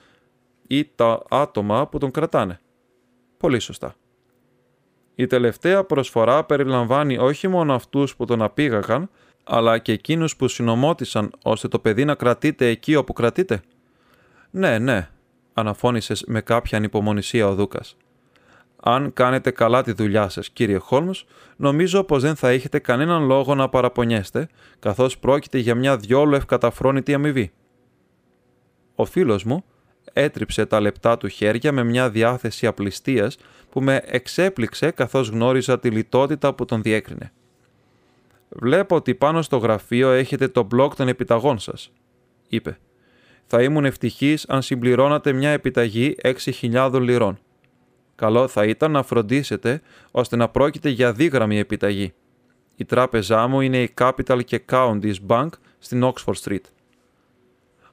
A: ή τα άτομα που τον κρατάνε. Πολύ σωστά. Η τελευταία προσφορά περιλαμβάνει όχι μόνο αυτούς που τον απήγαγαν, αλλά και εκείνους που συνομότησαν ώστε το παιδί να κρατείται εκεί όπου κρατείται. Ναι, ναι, αναφώνησες με κάποια ανυπομονησία ο Δούκας. Αν κάνετε καλά τη δουλειά σας, κύριε Χόλμς, νομίζω πως δεν θα έχετε κανέναν λόγο να παραπονιέστε, καθώς πρόκειται για μια διόλου ευκαταφρόνητη αμοιβή. Ο φίλος μου έτριψε τα λεπτά του χέρια με μια διάθεση απληστίας που με εξέπληξε καθώς γνώριζα τη λιτότητα που τον διέκρινε. «Βλέπω ότι πάνω στο γραφείο έχετε το μπλοκ των επιταγών σας», είπε. «Θα ήμουν ευτυχής αν συμπληρώνατε μια επιταγή 6.000 λιρών καλό θα ήταν να φροντίσετε ώστε να πρόκειται για δίγραμμη επιταγή. Η τράπεζά μου είναι η Capital και Counties Bank στην Oxford Street.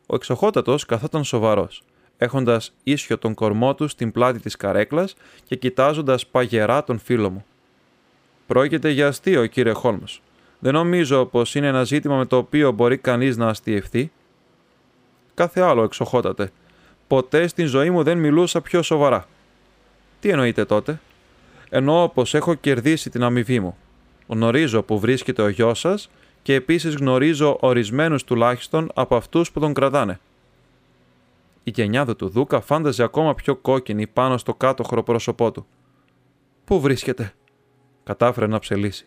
A: Ο εξοχότατος καθόταν σοβαρός, έχοντας ίσιο τον κορμό του στην πλάτη της καρέκλας και κοιτάζοντας παγερά τον φίλο μου. «Πρόκειται για αστείο, κύριε Χόλμς. Δεν νομίζω πως είναι ένα ζήτημα με το οποίο μπορεί κανείς να αστειευθεί». «Κάθε άλλο, εξοχότατε. Ποτέ στην ζωή μου δεν μιλούσα πιο σοβαρά», τι εννοείτε τότε; Εννοώ πως έχω κερδίσει την αμοιβή μου. Γνωρίζω που βρίσκεται ο γιος σας και επίσης γνωρίζω ορισμένους τουλάχιστον από αυτούς που τον κρατάνε. Η γενιάδα του Δούκα φάνταζε ακόμα πιο κόκκινη πάνω στο κάτω πρόσωπό του. Πού βρίσκεται, κατάφερε να ψελίσει.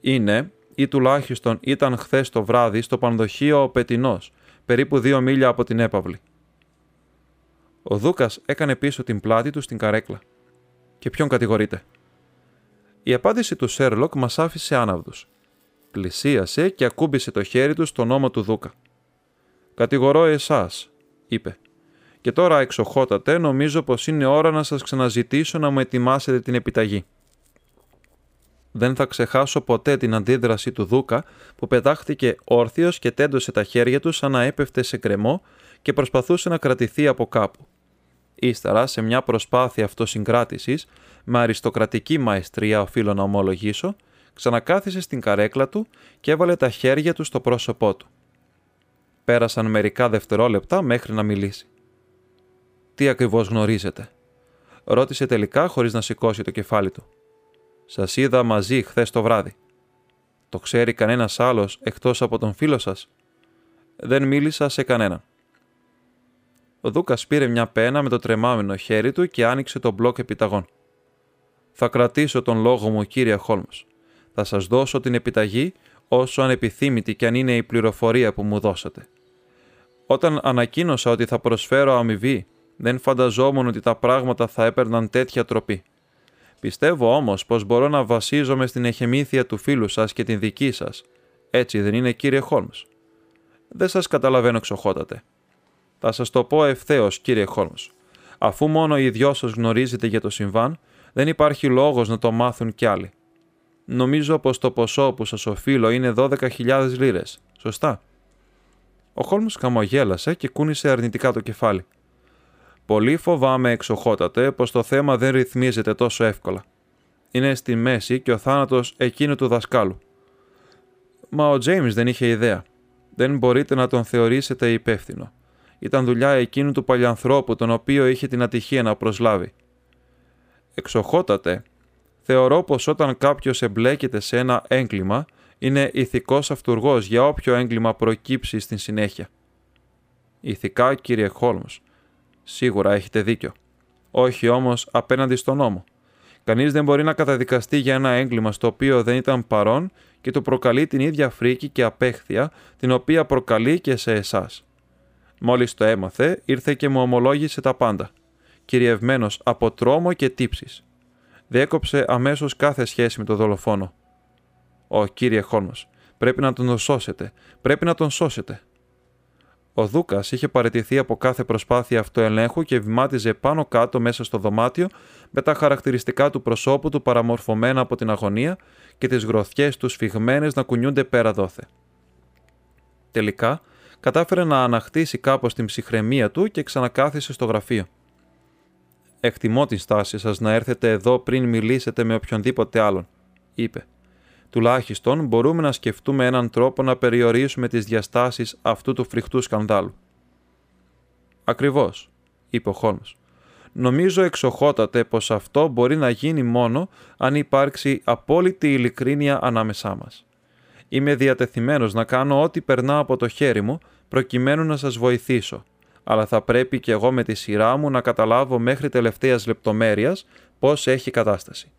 A: Είναι, ή τουλάχιστον ήταν χθες το βράδυ, στο πανδοχείο ο Πετινό, περίπου δύο μίλια από την έπαυλη. Ο Δούκας έκανε πίσω την πλάτη του στην καρέκλα. Και ποιον κατηγορείται. Η απάντηση του Σέρλοκ μας άφησε άναυδους. Πλησίασε και ακούμπησε το χέρι του στον ώμο του Δούκα. Κατηγορώ εσάς, είπε. Και τώρα εξοχότατε, νομίζω πως είναι ώρα να σας ξαναζητήσω να μου ετοιμάσετε την επιταγή. Δεν θα ξεχάσω ποτέ την αντίδραση του Δούκα που πετάχτηκε όρθιος και τέντωσε τα χέρια του σαν να έπεφτε σε κρεμό και προσπαθούσε να κρατηθεί από κάπου. Ύστερα, σε μια προσπάθεια αυτοσυγκράτησης, με αριστοκρατική μαεστρία οφείλω να ομολογήσω, ξανακάθισε στην καρέκλα του και έβαλε τα χέρια του στο πρόσωπό του. Πέρασαν μερικά δευτερόλεπτα μέχρι να μιλήσει. Τι ακριβώς γνωρίζετε, ρώτησε τελικά χωρίς να σηκώσει το κεφάλι του. Σας είδα μαζί χθες το βράδυ. Το ξέρει κανένας άλλος εκτός από τον φίλο σας; Δεν μίλησα σε κανέναν. Ο Δούκας πήρε μια πένα με το τρεμάμενο χέρι του και άνοιξε το μπλοκ επιταγών. Θα κρατήσω τον λόγο μου, κύριε Χόλμ. Θα σας δώσω την επιταγή όσο ανεπιθύμητη και αν είναι η πληροφορία που μου δώσατε. Όταν ανακοίνωσα ότι θα προσφέρω αμοιβή, δεν φανταζόμουν ότι τα πράγματα θα έπαιρναν τέτοια τροπή. Πιστεύω όμως πως μπορώ να βασίζομαι στην εχεμήθεια του φίλου σας και την δική σας. Έτσι δεν είναι, κύριε Χόλμς. Δεν σας καταλαβαίνω εξοχότατε. Θα σας το πω ευθέως, κύριε Χόλμς. Αφού μόνο οι δυο σας γνωρίζετε για το συμβάν, δεν υπάρχει λόγος να το μάθουν κι άλλοι. Νομίζω πως το ποσό που σας οφείλω είναι 12.000 λίρες. Σωστά. Ο Χόλμς χαμογέλασε και κούνησε αρνητικά το κεφάλι. Πολύ φοβάμαι, εξοχότατε, πως το θέμα δεν ρυθμίζεται τόσο εύκολα. Είναι στη μέση και ο θάνατος εκείνου του δασκάλου. Μα ο Τζέιμς δεν είχε ιδέα. Δεν μπορείτε να τον θεωρήσετε υπεύθυνο. Ήταν δουλειά εκείνου του παλιανθρώπου, τον οποίο είχε την ατυχία να προσλάβει. Εξοχότατε, θεωρώ πως όταν κάποιος εμπλέκεται σε ένα έγκλημα, είναι ηθικός αυτούργός για όποιο έγκλημα προκύψει στην συνέχεια. Ηθικά, κύριε Χόλμς, σίγουρα έχετε δίκιο. Όχι όμως απέναντι στον νόμο. Κανείς δεν μπορεί να καταδικαστεί για ένα έγκλημα στο οποίο δεν ήταν παρόν και του προκαλεί την ίδια φρίκη και απέχθεια την οποία προκαλεί και σε εσάς. Μόλις το έμαθε, ήρθε και μου ομολόγησε τα πάντα, κυριευμένος από τρόμο και τύψεις. Διέκοψε αμέσως κάθε σχέση με τον δολοφόνο. «Ω, κύριε Χόλμος, πρέπει να τον σώσετε, πρέπει να τον σώσετε». Ο Δούκας είχε παραιτηθεί από κάθε προσπάθεια αυτοελέγχου και βημάτιζε πάνω κάτω μέσα στο δωμάτιο με τα χαρακτηριστικά του προσώπου του παραμορφωμένα από την αγωνία και τις γροθιές του σφιγμένες να κουνιούνται πέρα δόθε. Τελικά, κατάφερε να αναχτίσει κάπως την ψυχραιμία του και ξανακάθισε στο γραφείο. «Εκτιμώ την στάση σας να έρθετε εδώ πριν μιλήσετε με οποιονδήποτε άλλον», είπε. «Τουλάχιστον μπορούμε να σκεφτούμε έναν τρόπο να περιορίσουμε τις διαστάσεις αυτού του φρικτού σκανδάλου». «Ακριβώς», είπε ο Χόλμς. «Νομίζω εξοχότατε πως αυτό μπορεί να γίνει μόνο αν υπάρξει απόλυτη ειλικρίνεια ανάμεσά μας. Είμαι διατεθειμένος να κάνω ό,τι περνά από το χέρι μου προκειμένου να σας βοηθήσω, αλλά θα πρέπει και εγώ με τη σειρά μου να καταλάβω μέχρι τελευταίας λεπτομέρειας πώς έχει η κατάσταση.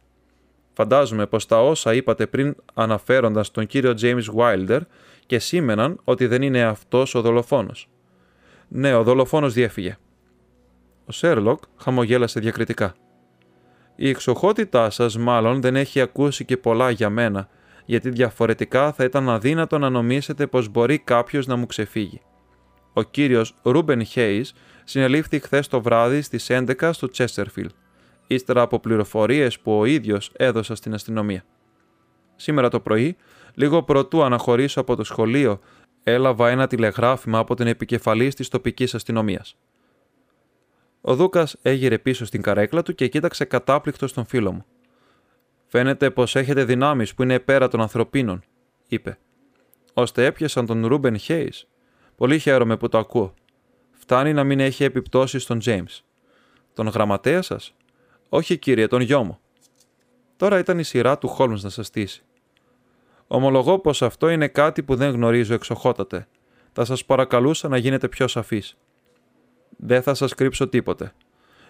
A: Φαντάζομαι πως τα όσα είπατε πριν αναφέροντας τον κύριο James Wilder εσήμαιναν ότι δεν είναι αυτός ο δολοφόνος. Ναι, ο δολοφόνος διέφυγε. Ο Σέρλοκ χαμογέλασε διακριτικά. Η εξοχότητά σας μάλλον δεν έχει ακούσει και πολλά για μένα γιατί διαφορετικά θα ήταν αδύνατο να νομίσετε πως μπορεί κάποιος να μου ξεφύγει. Ο κύριος Ρούμπεν Χέις συνελήφθη χθες το βράδυ στις 11 στο Τσέστερφιλ, ύστερα από πληροφορίες που ο ίδιος έδωσα στην αστυνομία. Σήμερα το πρωί, λίγο πρωτού αναχωρήσω από το σχολείο, έλαβα ένα τηλεγράφημα από την επικεφαλής της τοπικής αστυνομίας. Ο Δούκας έγειρε πίσω στην καρέκλα του και κοίταξε κατάπληκτος στον φίλο μου. Φαίνεται πως έχετε δυνάμεις που είναι πέρα των ανθρωπίνων, είπε. Ώστε έπιασαν τον Ρούμπεν Χέις. Πολύ χαίρομαι που το ακούω. Φτάνει να μην έχει επιπτώσεις στον Τζέιμς. Τον γραμματέα σας, Όχι, κύριε, τον γιο μου. Τώρα ήταν η σειρά του Χόλμς να σας στήσει. Ομολογώ πως αυτό είναι κάτι που δεν γνωρίζω εξοχότατε. Θα σας παρακαλούσα να γίνετε πιο σαφείς. Δεν θα σας κρύψω τίποτε.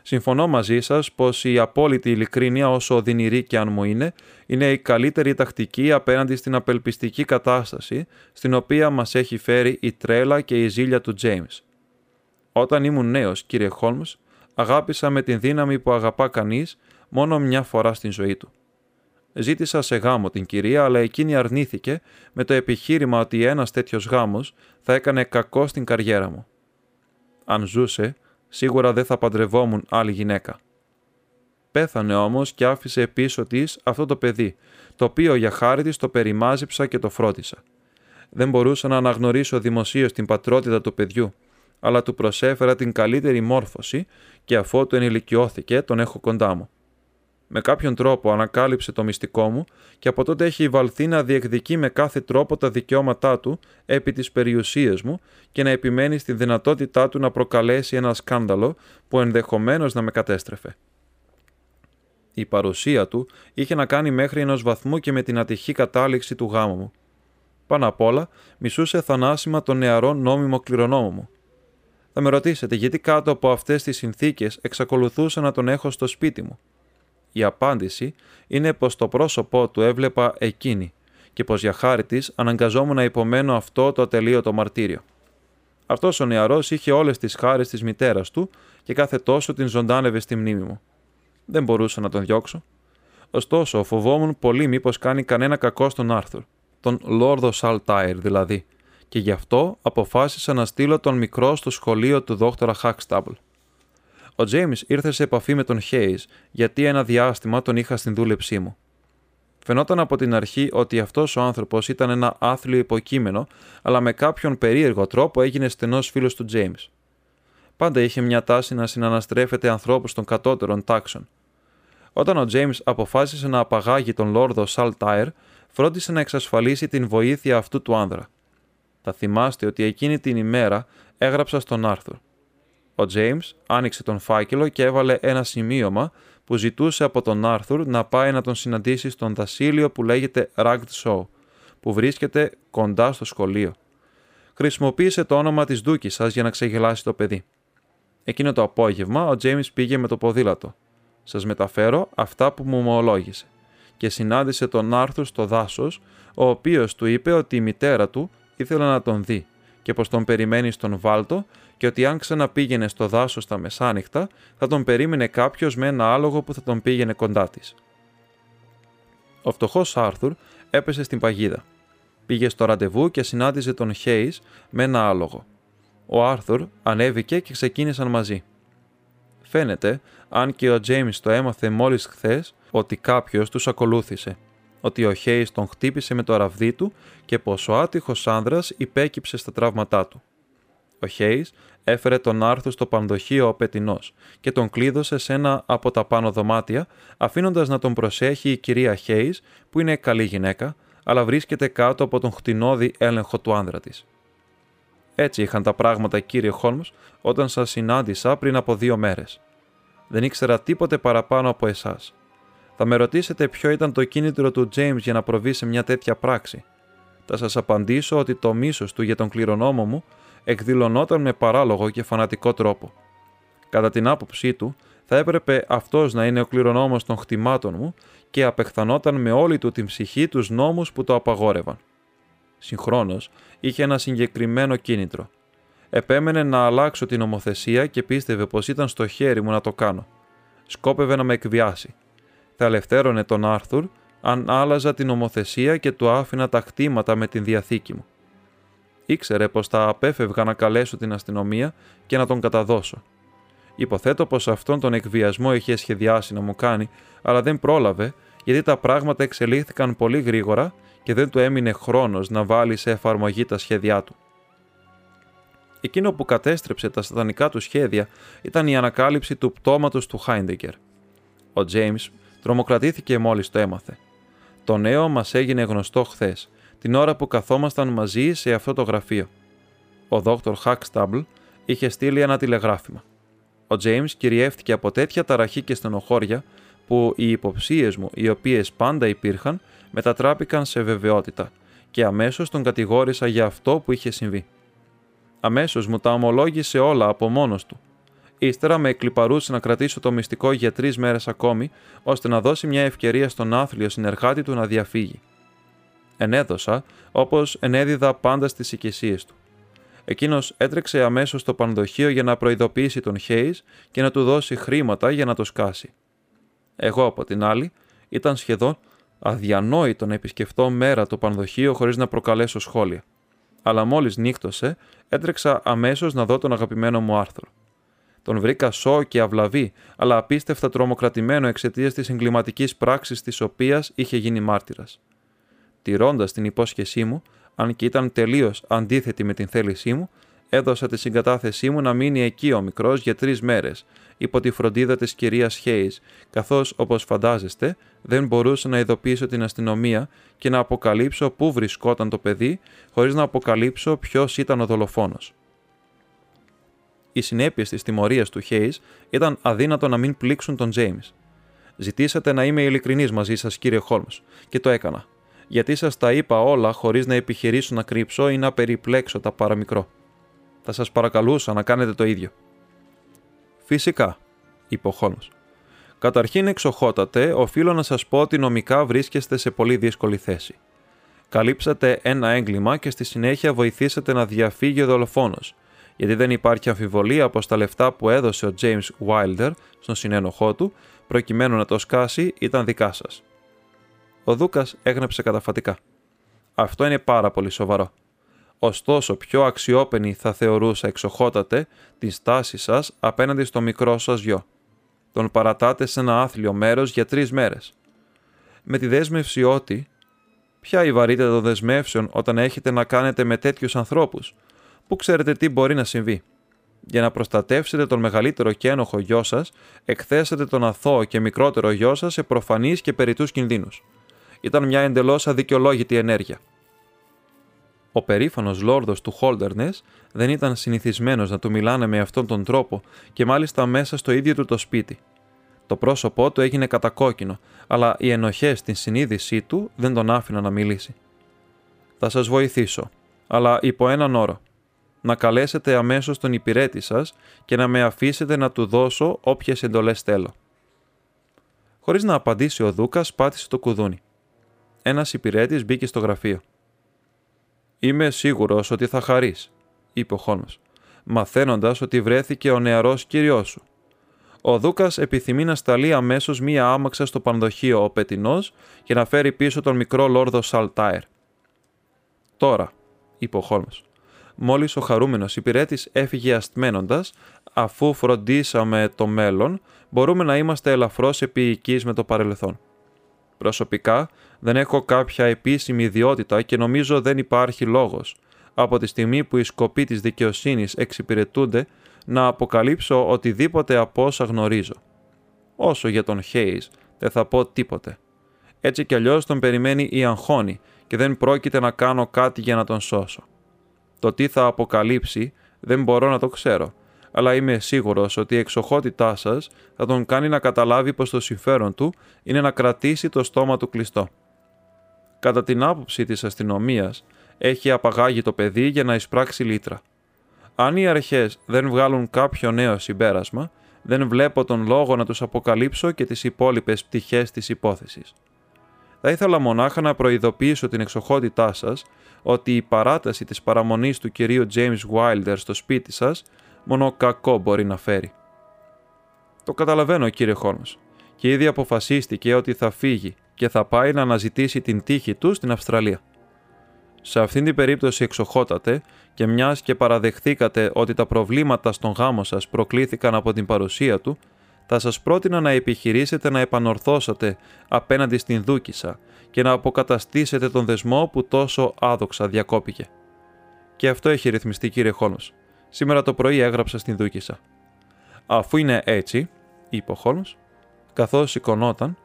A: Συμφωνώ μαζί σας πως η απόλυτη ειλικρίνεια, όσο οδυνηρή και αν μου είναι, είναι η καλύτερη τακτική απέναντι στην απελπιστική κατάσταση στην οποία μας έχει φέρει η τρέλα και η ζήλια του James. Όταν ήμουν νέος, κύριε Χόλμς, αγάπησα με την δύναμη που αγαπά κανείς μόνο μια φορά στην ζωή του. Ζήτησα σε γάμο την κυρία, αλλά εκείνη αρνήθηκε με το επιχείρημα ότι ένας τέτοιος γάμος θα έκανε κακό στην καριέρα μου. Αν ζούσε, σίγουρα δεν θα παντρευόμουν άλλη γυναίκα. Πέθανε όμως και άφησε πίσω της αυτό το παιδί, το οποίο για χάρη της το περιμάζεψα και το φρόντισα. Δεν μπορούσα να αναγνωρίσω δημοσίως την πατρότητα του παιδιού, αλλά του προσέφερα την καλύτερη μόρφωση και αφότου ενηλικιώθηκε τον έχω κοντά μου. Με κάποιον τρόπο ανακάλυψε το μυστικό μου και από τότε έχει βαλθεί να διεκδικεί με κάθε τρόπο τα δικαιώματά του επί της περιουσίας μου και να επιμένει στη δυνατότητά του να προκαλέσει ένα σκάνδαλο που ενδεχομένως να με κατέστρεφε. Η παρουσία του είχε να κάνει μέχρι ενός βαθμού και με την ατυχή κατάληξη του γάμου μου. Πάνω απ' όλα, μισούσε θανάσιμα τον νεαρό νόμιμο κληρονόμο μου. Θα με ρωτήσετε γιατί κάτω από αυτές τις συνθήκες εξακολουθούσα να τον έχω στο σπίτι μου; Η απάντηση είναι πως το πρόσωπό του έβλεπα εκείνη και πως για χάρη της αναγκαζόμουν να υπομένω αυτό το ατελείωτο μαρτύριο. Αυτός ο νεαρός είχε όλες τις χάρε της μητέρας του και κάθε τόσο την ζωντάνευε στη μνήμη μου. Δεν μπορούσα να τον διώξω. Ωστόσο, φοβόμουν πολύ μήπως κάνει κανένα κακό στον Άρθουρ, τον Λόρδο Σαλτάιρ δηλαδή, και γι' αυτό αποφάσισα να στείλω τον μικρό στο σχολείο του δόκτωρα Χάκσταμπλ. Ο Τζέιμ ήρθε σε επαφή με τον Χέις γιατί ένα διάστημα τον είχα στην δούλεψή μου. Φαινόταν από την αρχή ότι αυτός ο άνθρωπος ήταν ένα άθλιο υποκείμενο, αλλά με κάποιον περίεργο τρόπο έγινε στενός φίλος του Τζέιμ. Πάντα είχε μια τάση να συναναστρέφεται ανθρώπους των κατώτερων τάξεων. Όταν ο Τζέιμ αποφάσισε να απαγάγει τον Λόρδο Σαλτάιρ, φρόντισε να εξασφαλίσει την βοήθεια αυτού του άνδρα. Θα θυμάστε ότι εκείνη την ημέρα έγραψα στον Άρθουρ. Ο James άνοιξε τον φάκελο και έβαλε ένα σημείωμα που ζητούσε από τον Άρθουρ να πάει να τον συναντήσει στον δασίλειο που λέγεται Ragged Show, που βρίσκεται κοντά στο σχολείο. Χρησιμοποίησε το όνομα της δούκης σας για να ξεγελάσει το παιδί. Εκείνο το απόγευμα ο James πήγε με το ποδήλατο. Σας μεταφέρω αυτά που μου ομολόγησε και συνάντησε τον Άρθουρ στο δάσος, ο οποίος του είπε ότι η μητέρα του ήθελε να τον δει και πως τον περιμένει στον Βάλτο και ότι αν ξαναπήγαινε στο δάσος τα μεσάνυχτα, θα τον περίμενε κάποιος με ένα άλογο που θα τον πήγαινε κοντά της. Ο φτωχός Άρθουρ έπεσε στην παγίδα. Πήγε στο ραντεβού και συνάντησε τον Χέις με ένα άλογο. Ο Άρθουρ ανέβηκε και ξεκίνησαν μαζί. Φαίνεται, αν και ο Τζέιμις το έμαθε μόλις χθες, ότι κάποιος τους ακολούθησε ότι ο Χέις τον χτύπησε με το ραβδί του και πως ο άτυχος άνδρας υπέκυψε στα τραύματά του. Ο Χέις έφερε τον Άρθου στο πανδοχείο ο πετινός και τον κλείδωσε σε ένα από τα πάνω δωμάτια, αφήνοντας να τον προσέχει η κυρία Χέις, που είναι καλή γυναίκα, αλλά βρίσκεται κάτω από τον χτινόδη έλεγχο του άνδρα της. Έτσι είχαν τα πράγματα, κύριε Χόλμς, όταν σας συνάντησα πριν από δύο μέρες. Δεν ήξερα τίποτε παραπάνω από εσάς. Θα με ρωτήσετε ποιο ήταν το κίνητρο του James για να προβεί σε μια τέτοια πράξη. Θα σας απαντήσω ότι το μίσος του για τον κληρονόμο μου εκδηλωνόταν με παράλογο και φανατικό τρόπο. Κατά την άποψή του, θα έπρεπε αυτός να είναι ο κληρονόμος των χτυμάτων μου και απεχθανόταν με όλη του την ψυχή τους νόμους που το απαγόρευαν. Συγχρόνως, είχε ένα συγκεκριμένο κίνητρο. Επέμενε να αλλάξω την νομοθεσία και πίστευε πως ήταν στο χέρι μου να το κάνω. Σκόπευε να με εκβιάσει θα ελευθέρωνε τον Άρθουρ αν άλλαζα την ομοθεσία και του άφηνα τα χτήματα με την διαθήκη μου. Ήξερε πως θα απέφευγα να καλέσω την αστυνομία και να τον καταδώσω. Υποθέτω πως αυτόν τον εκβιασμό είχε σχεδιάσει να μου κάνει, αλλά δεν πρόλαβε γιατί τα πράγματα εξελίχθηκαν πολύ γρήγορα και δεν του έμεινε χρόνος να βάλει σε εφαρμογή τα σχέδιά του. Εκείνο που κατέστρεψε τα σατανικά του σχέδια ήταν η ανακάλυψη του πτώματος του Χάιντεγκερ. Ο James τρομοκρατήθηκε μόλις το έμαθε. Το νέο μας έγινε γνωστό χθες, την ώρα που καθόμασταν μαζί σε αυτό το γραφείο. Ο Δόκτωρ Χακστάμπλ είχε στείλει ένα τηλεγράφημα. Ο James κυριεύτηκε από τέτοια ταραχή και στενοχώρια που οι υποψίες μου, οι οποίες πάντα υπήρχαν, μετατράπηκαν σε βεβαιότητα και αμέσως τον κατηγόρησα για αυτό που είχε συμβεί. Αμέσως μου τα ομολόγησε όλα από μόνος του Ύστερα με εκλυπαρούσε να κρατήσω το μυστικό για τρεις μέρες ακόμη, ώστε να δώσει μια ευκαιρία στον άθλιο συνεργάτη του να διαφύγει. Ενέδωσα, όπως ενέδιδα πάντα στις οικεσίε του. Εκείνος έτρεξε αμέσως στο πανδοχείο για να προειδοποιήσει τον Χέις και να του δώσει χρήματα για να το σκάσει. Εγώ, από την άλλη, ήταν σχεδόν αδιανόητο να επισκεφτώ μέρα το πανδοχείο χωρίς να προκαλέσω σχόλια. Αλλά μόλις νύχτωσε, έτρεξα αμέσως να δω τον αγαπημένο μου άρθρο. Τον βρήκα σώ και αυλαβή, αλλά απίστευτα τρομοκρατημένο εξαιτίας της εγκληματικής πράξης της οποίας είχε γίνει μάρτυρας. Τηρώντας την υπόσχεσή μου, αν και ήταν τελείως αντίθετη με την θέλησή μου, Έδωσα τη συγκατάθεσή μου να μείνει εκεί ο μικρός για τρεις μέρες, υπό τη φροντίδα της κυρίας Χέι, καθώς, όπως φαντάζεστε, δεν μπορούσα να ειδοποιήσω την αστυνομία και να αποκαλύψω πού βρισκόταν το παιδί, χωρίς να αποκαλύψω ποιος ήταν ο δολοφόνος. Οι συνέπειες της τιμωρίας του Χέις ήταν αδύνατο να μην πλήξουν τον Τζέιμς. Ζητήσατε να είμαι ειλικρινής μαζί σας, κύριε Χόλμς, και το έκανα. Γιατί σας τα είπα όλα χωρίς να επιχειρήσω να κρύψω ή να περιπλέξω τα παραμικρό. Θα σας παρακαλούσα να κάνετε το ίδιο. Φυσικά, είπε ο Χόλμς. Καταρχήν, εξοχότατε, οφείλω να σας πω ότι νομικά βρίσκεστε σε πολύ δύσκολη θέση. Καλύψατε ένα έγκλημα και στη συνέχεια βοηθήσατε να διαφύγει ο δολοφόνος, γιατί δεν υπάρχει αμφιβολία πως τα λεφτά που έδωσε ο James Wilder στον συνένοχό του, προκειμένου να το σκάσει, ήταν δικά σας. Ο Δούκας έγνεψε καταφατικά. Αυτό είναι πάρα πολύ σοβαρό. Ωστόσο, πιο αξιόπαινη θα θεωρούσα εξοχότατε τη στάση σας απέναντι στο μικρό σας γιο. Τον παρατάτε σε ένα άθλιο μέρος για τρεις μέρες. Με τη δέσμευση ότι. Ποια η βαρύτητα των δεσμεύσεων όταν έχετε να κάνετε με τέτοιους ανθρώπους, που ξέρετε τι μπορεί να συμβεί. Για να προστατεύσετε τον μεγαλύτερο και ένοχο γιο σας, εκθέσατε τον αθώο και μικρότερο γιο σας σε προφανείς και περιτού κινδύνους. Ήταν μια εντελώς αδικαιολόγητη ενέργεια. Ο περήφανος λόρδος του Χόλτερνες δεν ήταν συνηθισμένος να του μιλάνε με αυτόν τον τρόπο και μάλιστα μέσα στο ίδιο του το σπίτι. Το πρόσωπό του έγινε κατακόκκινο, αλλά οι ενοχές στην συνείδησή του δεν τον άφηναν να μιλήσει. Θα σας βοηθήσω, αλλά υπό έναν όρο. Να καλέσετε αμέσως τον υπηρέτη σας και να με αφήσετε να του δώσω όποιες εντολές θέλω. Χωρίς να απαντήσει ο Δούκας, πάτησε το κουδούνι. Ένας υπηρέτης μπήκε στο γραφείο. Είμαι σίγουρος ότι θα χαρείς, είπε ο Χόλμ, μαθαίνοντας ότι βρέθηκε ο νεαρός κύριο σου. Ο Δούκας επιθυμεί να σταλεί αμέσως μία άμαξα στο πανδοχείο ο πετεινός και να φέρει πίσω τον μικρό λόρδο Σαλτάιρ. Τώρα, είπε ο Χόλμ. Μόλις ο χαρούμενος υπηρέτης έφυγε αστμένοντας, αφού φροντίσαμε το μέλλον, μπορούμε να είμαστε ελαφρώς επίοικείς με το παρελθόν. Προσωπικά, δεν έχω κάποια επίσημη ιδιότητα και νομίζω δεν υπάρχει λόγος, από τη στιγμή που οι σκοποί της δικαιοσύνης εξυπηρετούνται, να αποκαλύψω οτιδήποτε από όσα γνωρίζω. Όσο για τον Χέις, δεν θα πω τίποτε. Έτσι κι αλλιώς τον περιμένει η αγχώνη και δεν πρόκειται να κάνω κάτι για να τον σώσω. Το τι θα αποκαλύψει δεν μπορώ να το ξέρω, αλλά είμαι σίγουρος ότι η εξοχότητά σας θα τον κάνει να καταλάβει πως το συμφέρον του είναι να κρατήσει το στόμα του κλειστό. Κατά την άποψη της αστυνομίας, έχει απαγάγει το παιδί για να εισπράξει λίτρα. Αν οι αρχές δεν βγάλουν κάποιο νέο συμπέρασμα, δεν βλέπω τον λόγο να τους αποκαλύψω και τις υπόλοιπες πτυχές της υπόθεσης. Θα ήθελα μονάχα να προειδοποιήσω την εξοχότητά σας ότι η παράταση της παραμονής του κυρίου James Wilder στο σπίτι σας μόνο κακό μπορεί να φέρει. Το καταλαβαίνω κύριε Χόλμς και ήδη αποφασίστηκε ότι θα φύγει και θα πάει να αναζητήσει την τύχη του στην Αυστραλία. Σε αυτήν την περίπτωση εξοχότατε και μιας και παραδεχθήκατε ότι τα προβλήματα στον γάμο σας προκλήθηκαν από την παρουσία του, θα σας πρότεινα να επιχειρήσετε να επανορθώσετε απέναντι στην Δούκησα και να αποκαταστήσετε τον δεσμό που τόσο άδοξα διακόπηκε. Και αυτό έχει ρυθμιστεί κύριε Χόλμς. Σήμερα το πρωί έγραψα στην Δούκησα. Αφού είναι έτσι, είπε ο Χόλμς, καθώς σηκωνόταν,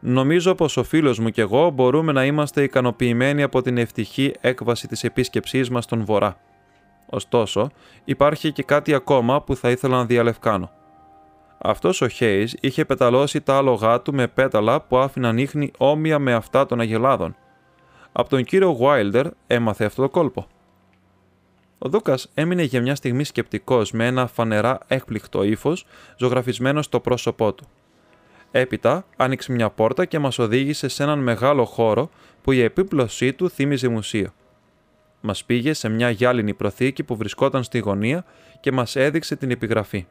A: νομίζω πως ο φίλος μου και εγώ μπορούμε να είμαστε ικανοποιημένοι από την ευτυχή έκβαση της επίσκεψής μας στον Βορρά. Ωστόσο, υπάρχει και κάτι ακόμα που θα ήθελα να διαλευκάνω. Αυτός ο Χέις είχε πεταλώσει τα άλογά του με πέταλα που άφηναν ίχνη όμοια με αυτά των αγελάδων. Από τον κύριο Βάιλτερ έμαθε αυτό το κόλπο. Ο Δούκας έμεινε για μια στιγμή σκεπτικός με ένα φανερά έκπληκτο ύφος ζωγραφισμένο στο πρόσωπό του. Έπειτα άνοιξε μια πόρτα και μας οδήγησε σε έναν μεγάλο χώρο που η επίπλωσή του θύμιζε μουσείο. Μας πήγε σε μια γυάλινη προθήκη που βρισκόταν στη γωνία και μας έδειξε την επιγραφή.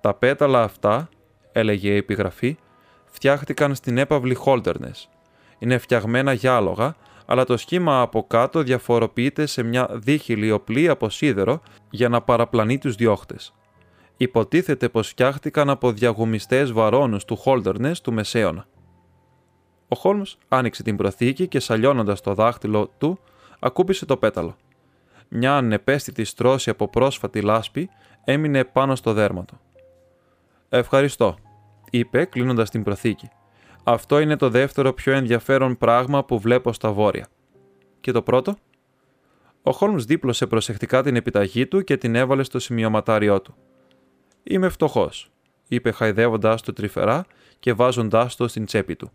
A: Τα πέταλα αυτά, έλεγε η επιγραφή, φτιάχτηκαν στην έπαυλη Χόλτερνες. Είναι φτιαγμένα για άλογα, αλλά το σχήμα από κάτω διαφοροποιείται σε μια δίχυλη οπλή από σίδερο για να παραπλανεί τους διώχτες. Υποτίθεται πως φτιάχτηκαν από διαγουμιστές βαρόνους του Χόλτερνες του Μεσαίωνα. Ο Χόλμς άνοιξε την προθήκη και σαλιώνοντας το δάχτυλο του, ακούπησε το πέταλο. Μια ανεπαίσθητη στρώση από πρόσφατη λάσπη έμεινε πάνω στο δέρμα του. Ευχαριστώ, είπε κλείνοντας την προθήκη. Αυτό είναι το δεύτερο πιο ενδιαφέρον πράγμα που βλέπω στα βόρεια. Και το πρώτο; Ο Χόλμς δίπλωσε προσεκτικά την επιταγή του και την έβαλε στο σημειωματάριό του. Είμαι φτωχός, είπε χαϊδεύοντας το τρυφερά και βάζοντάς το στην τσέπη του.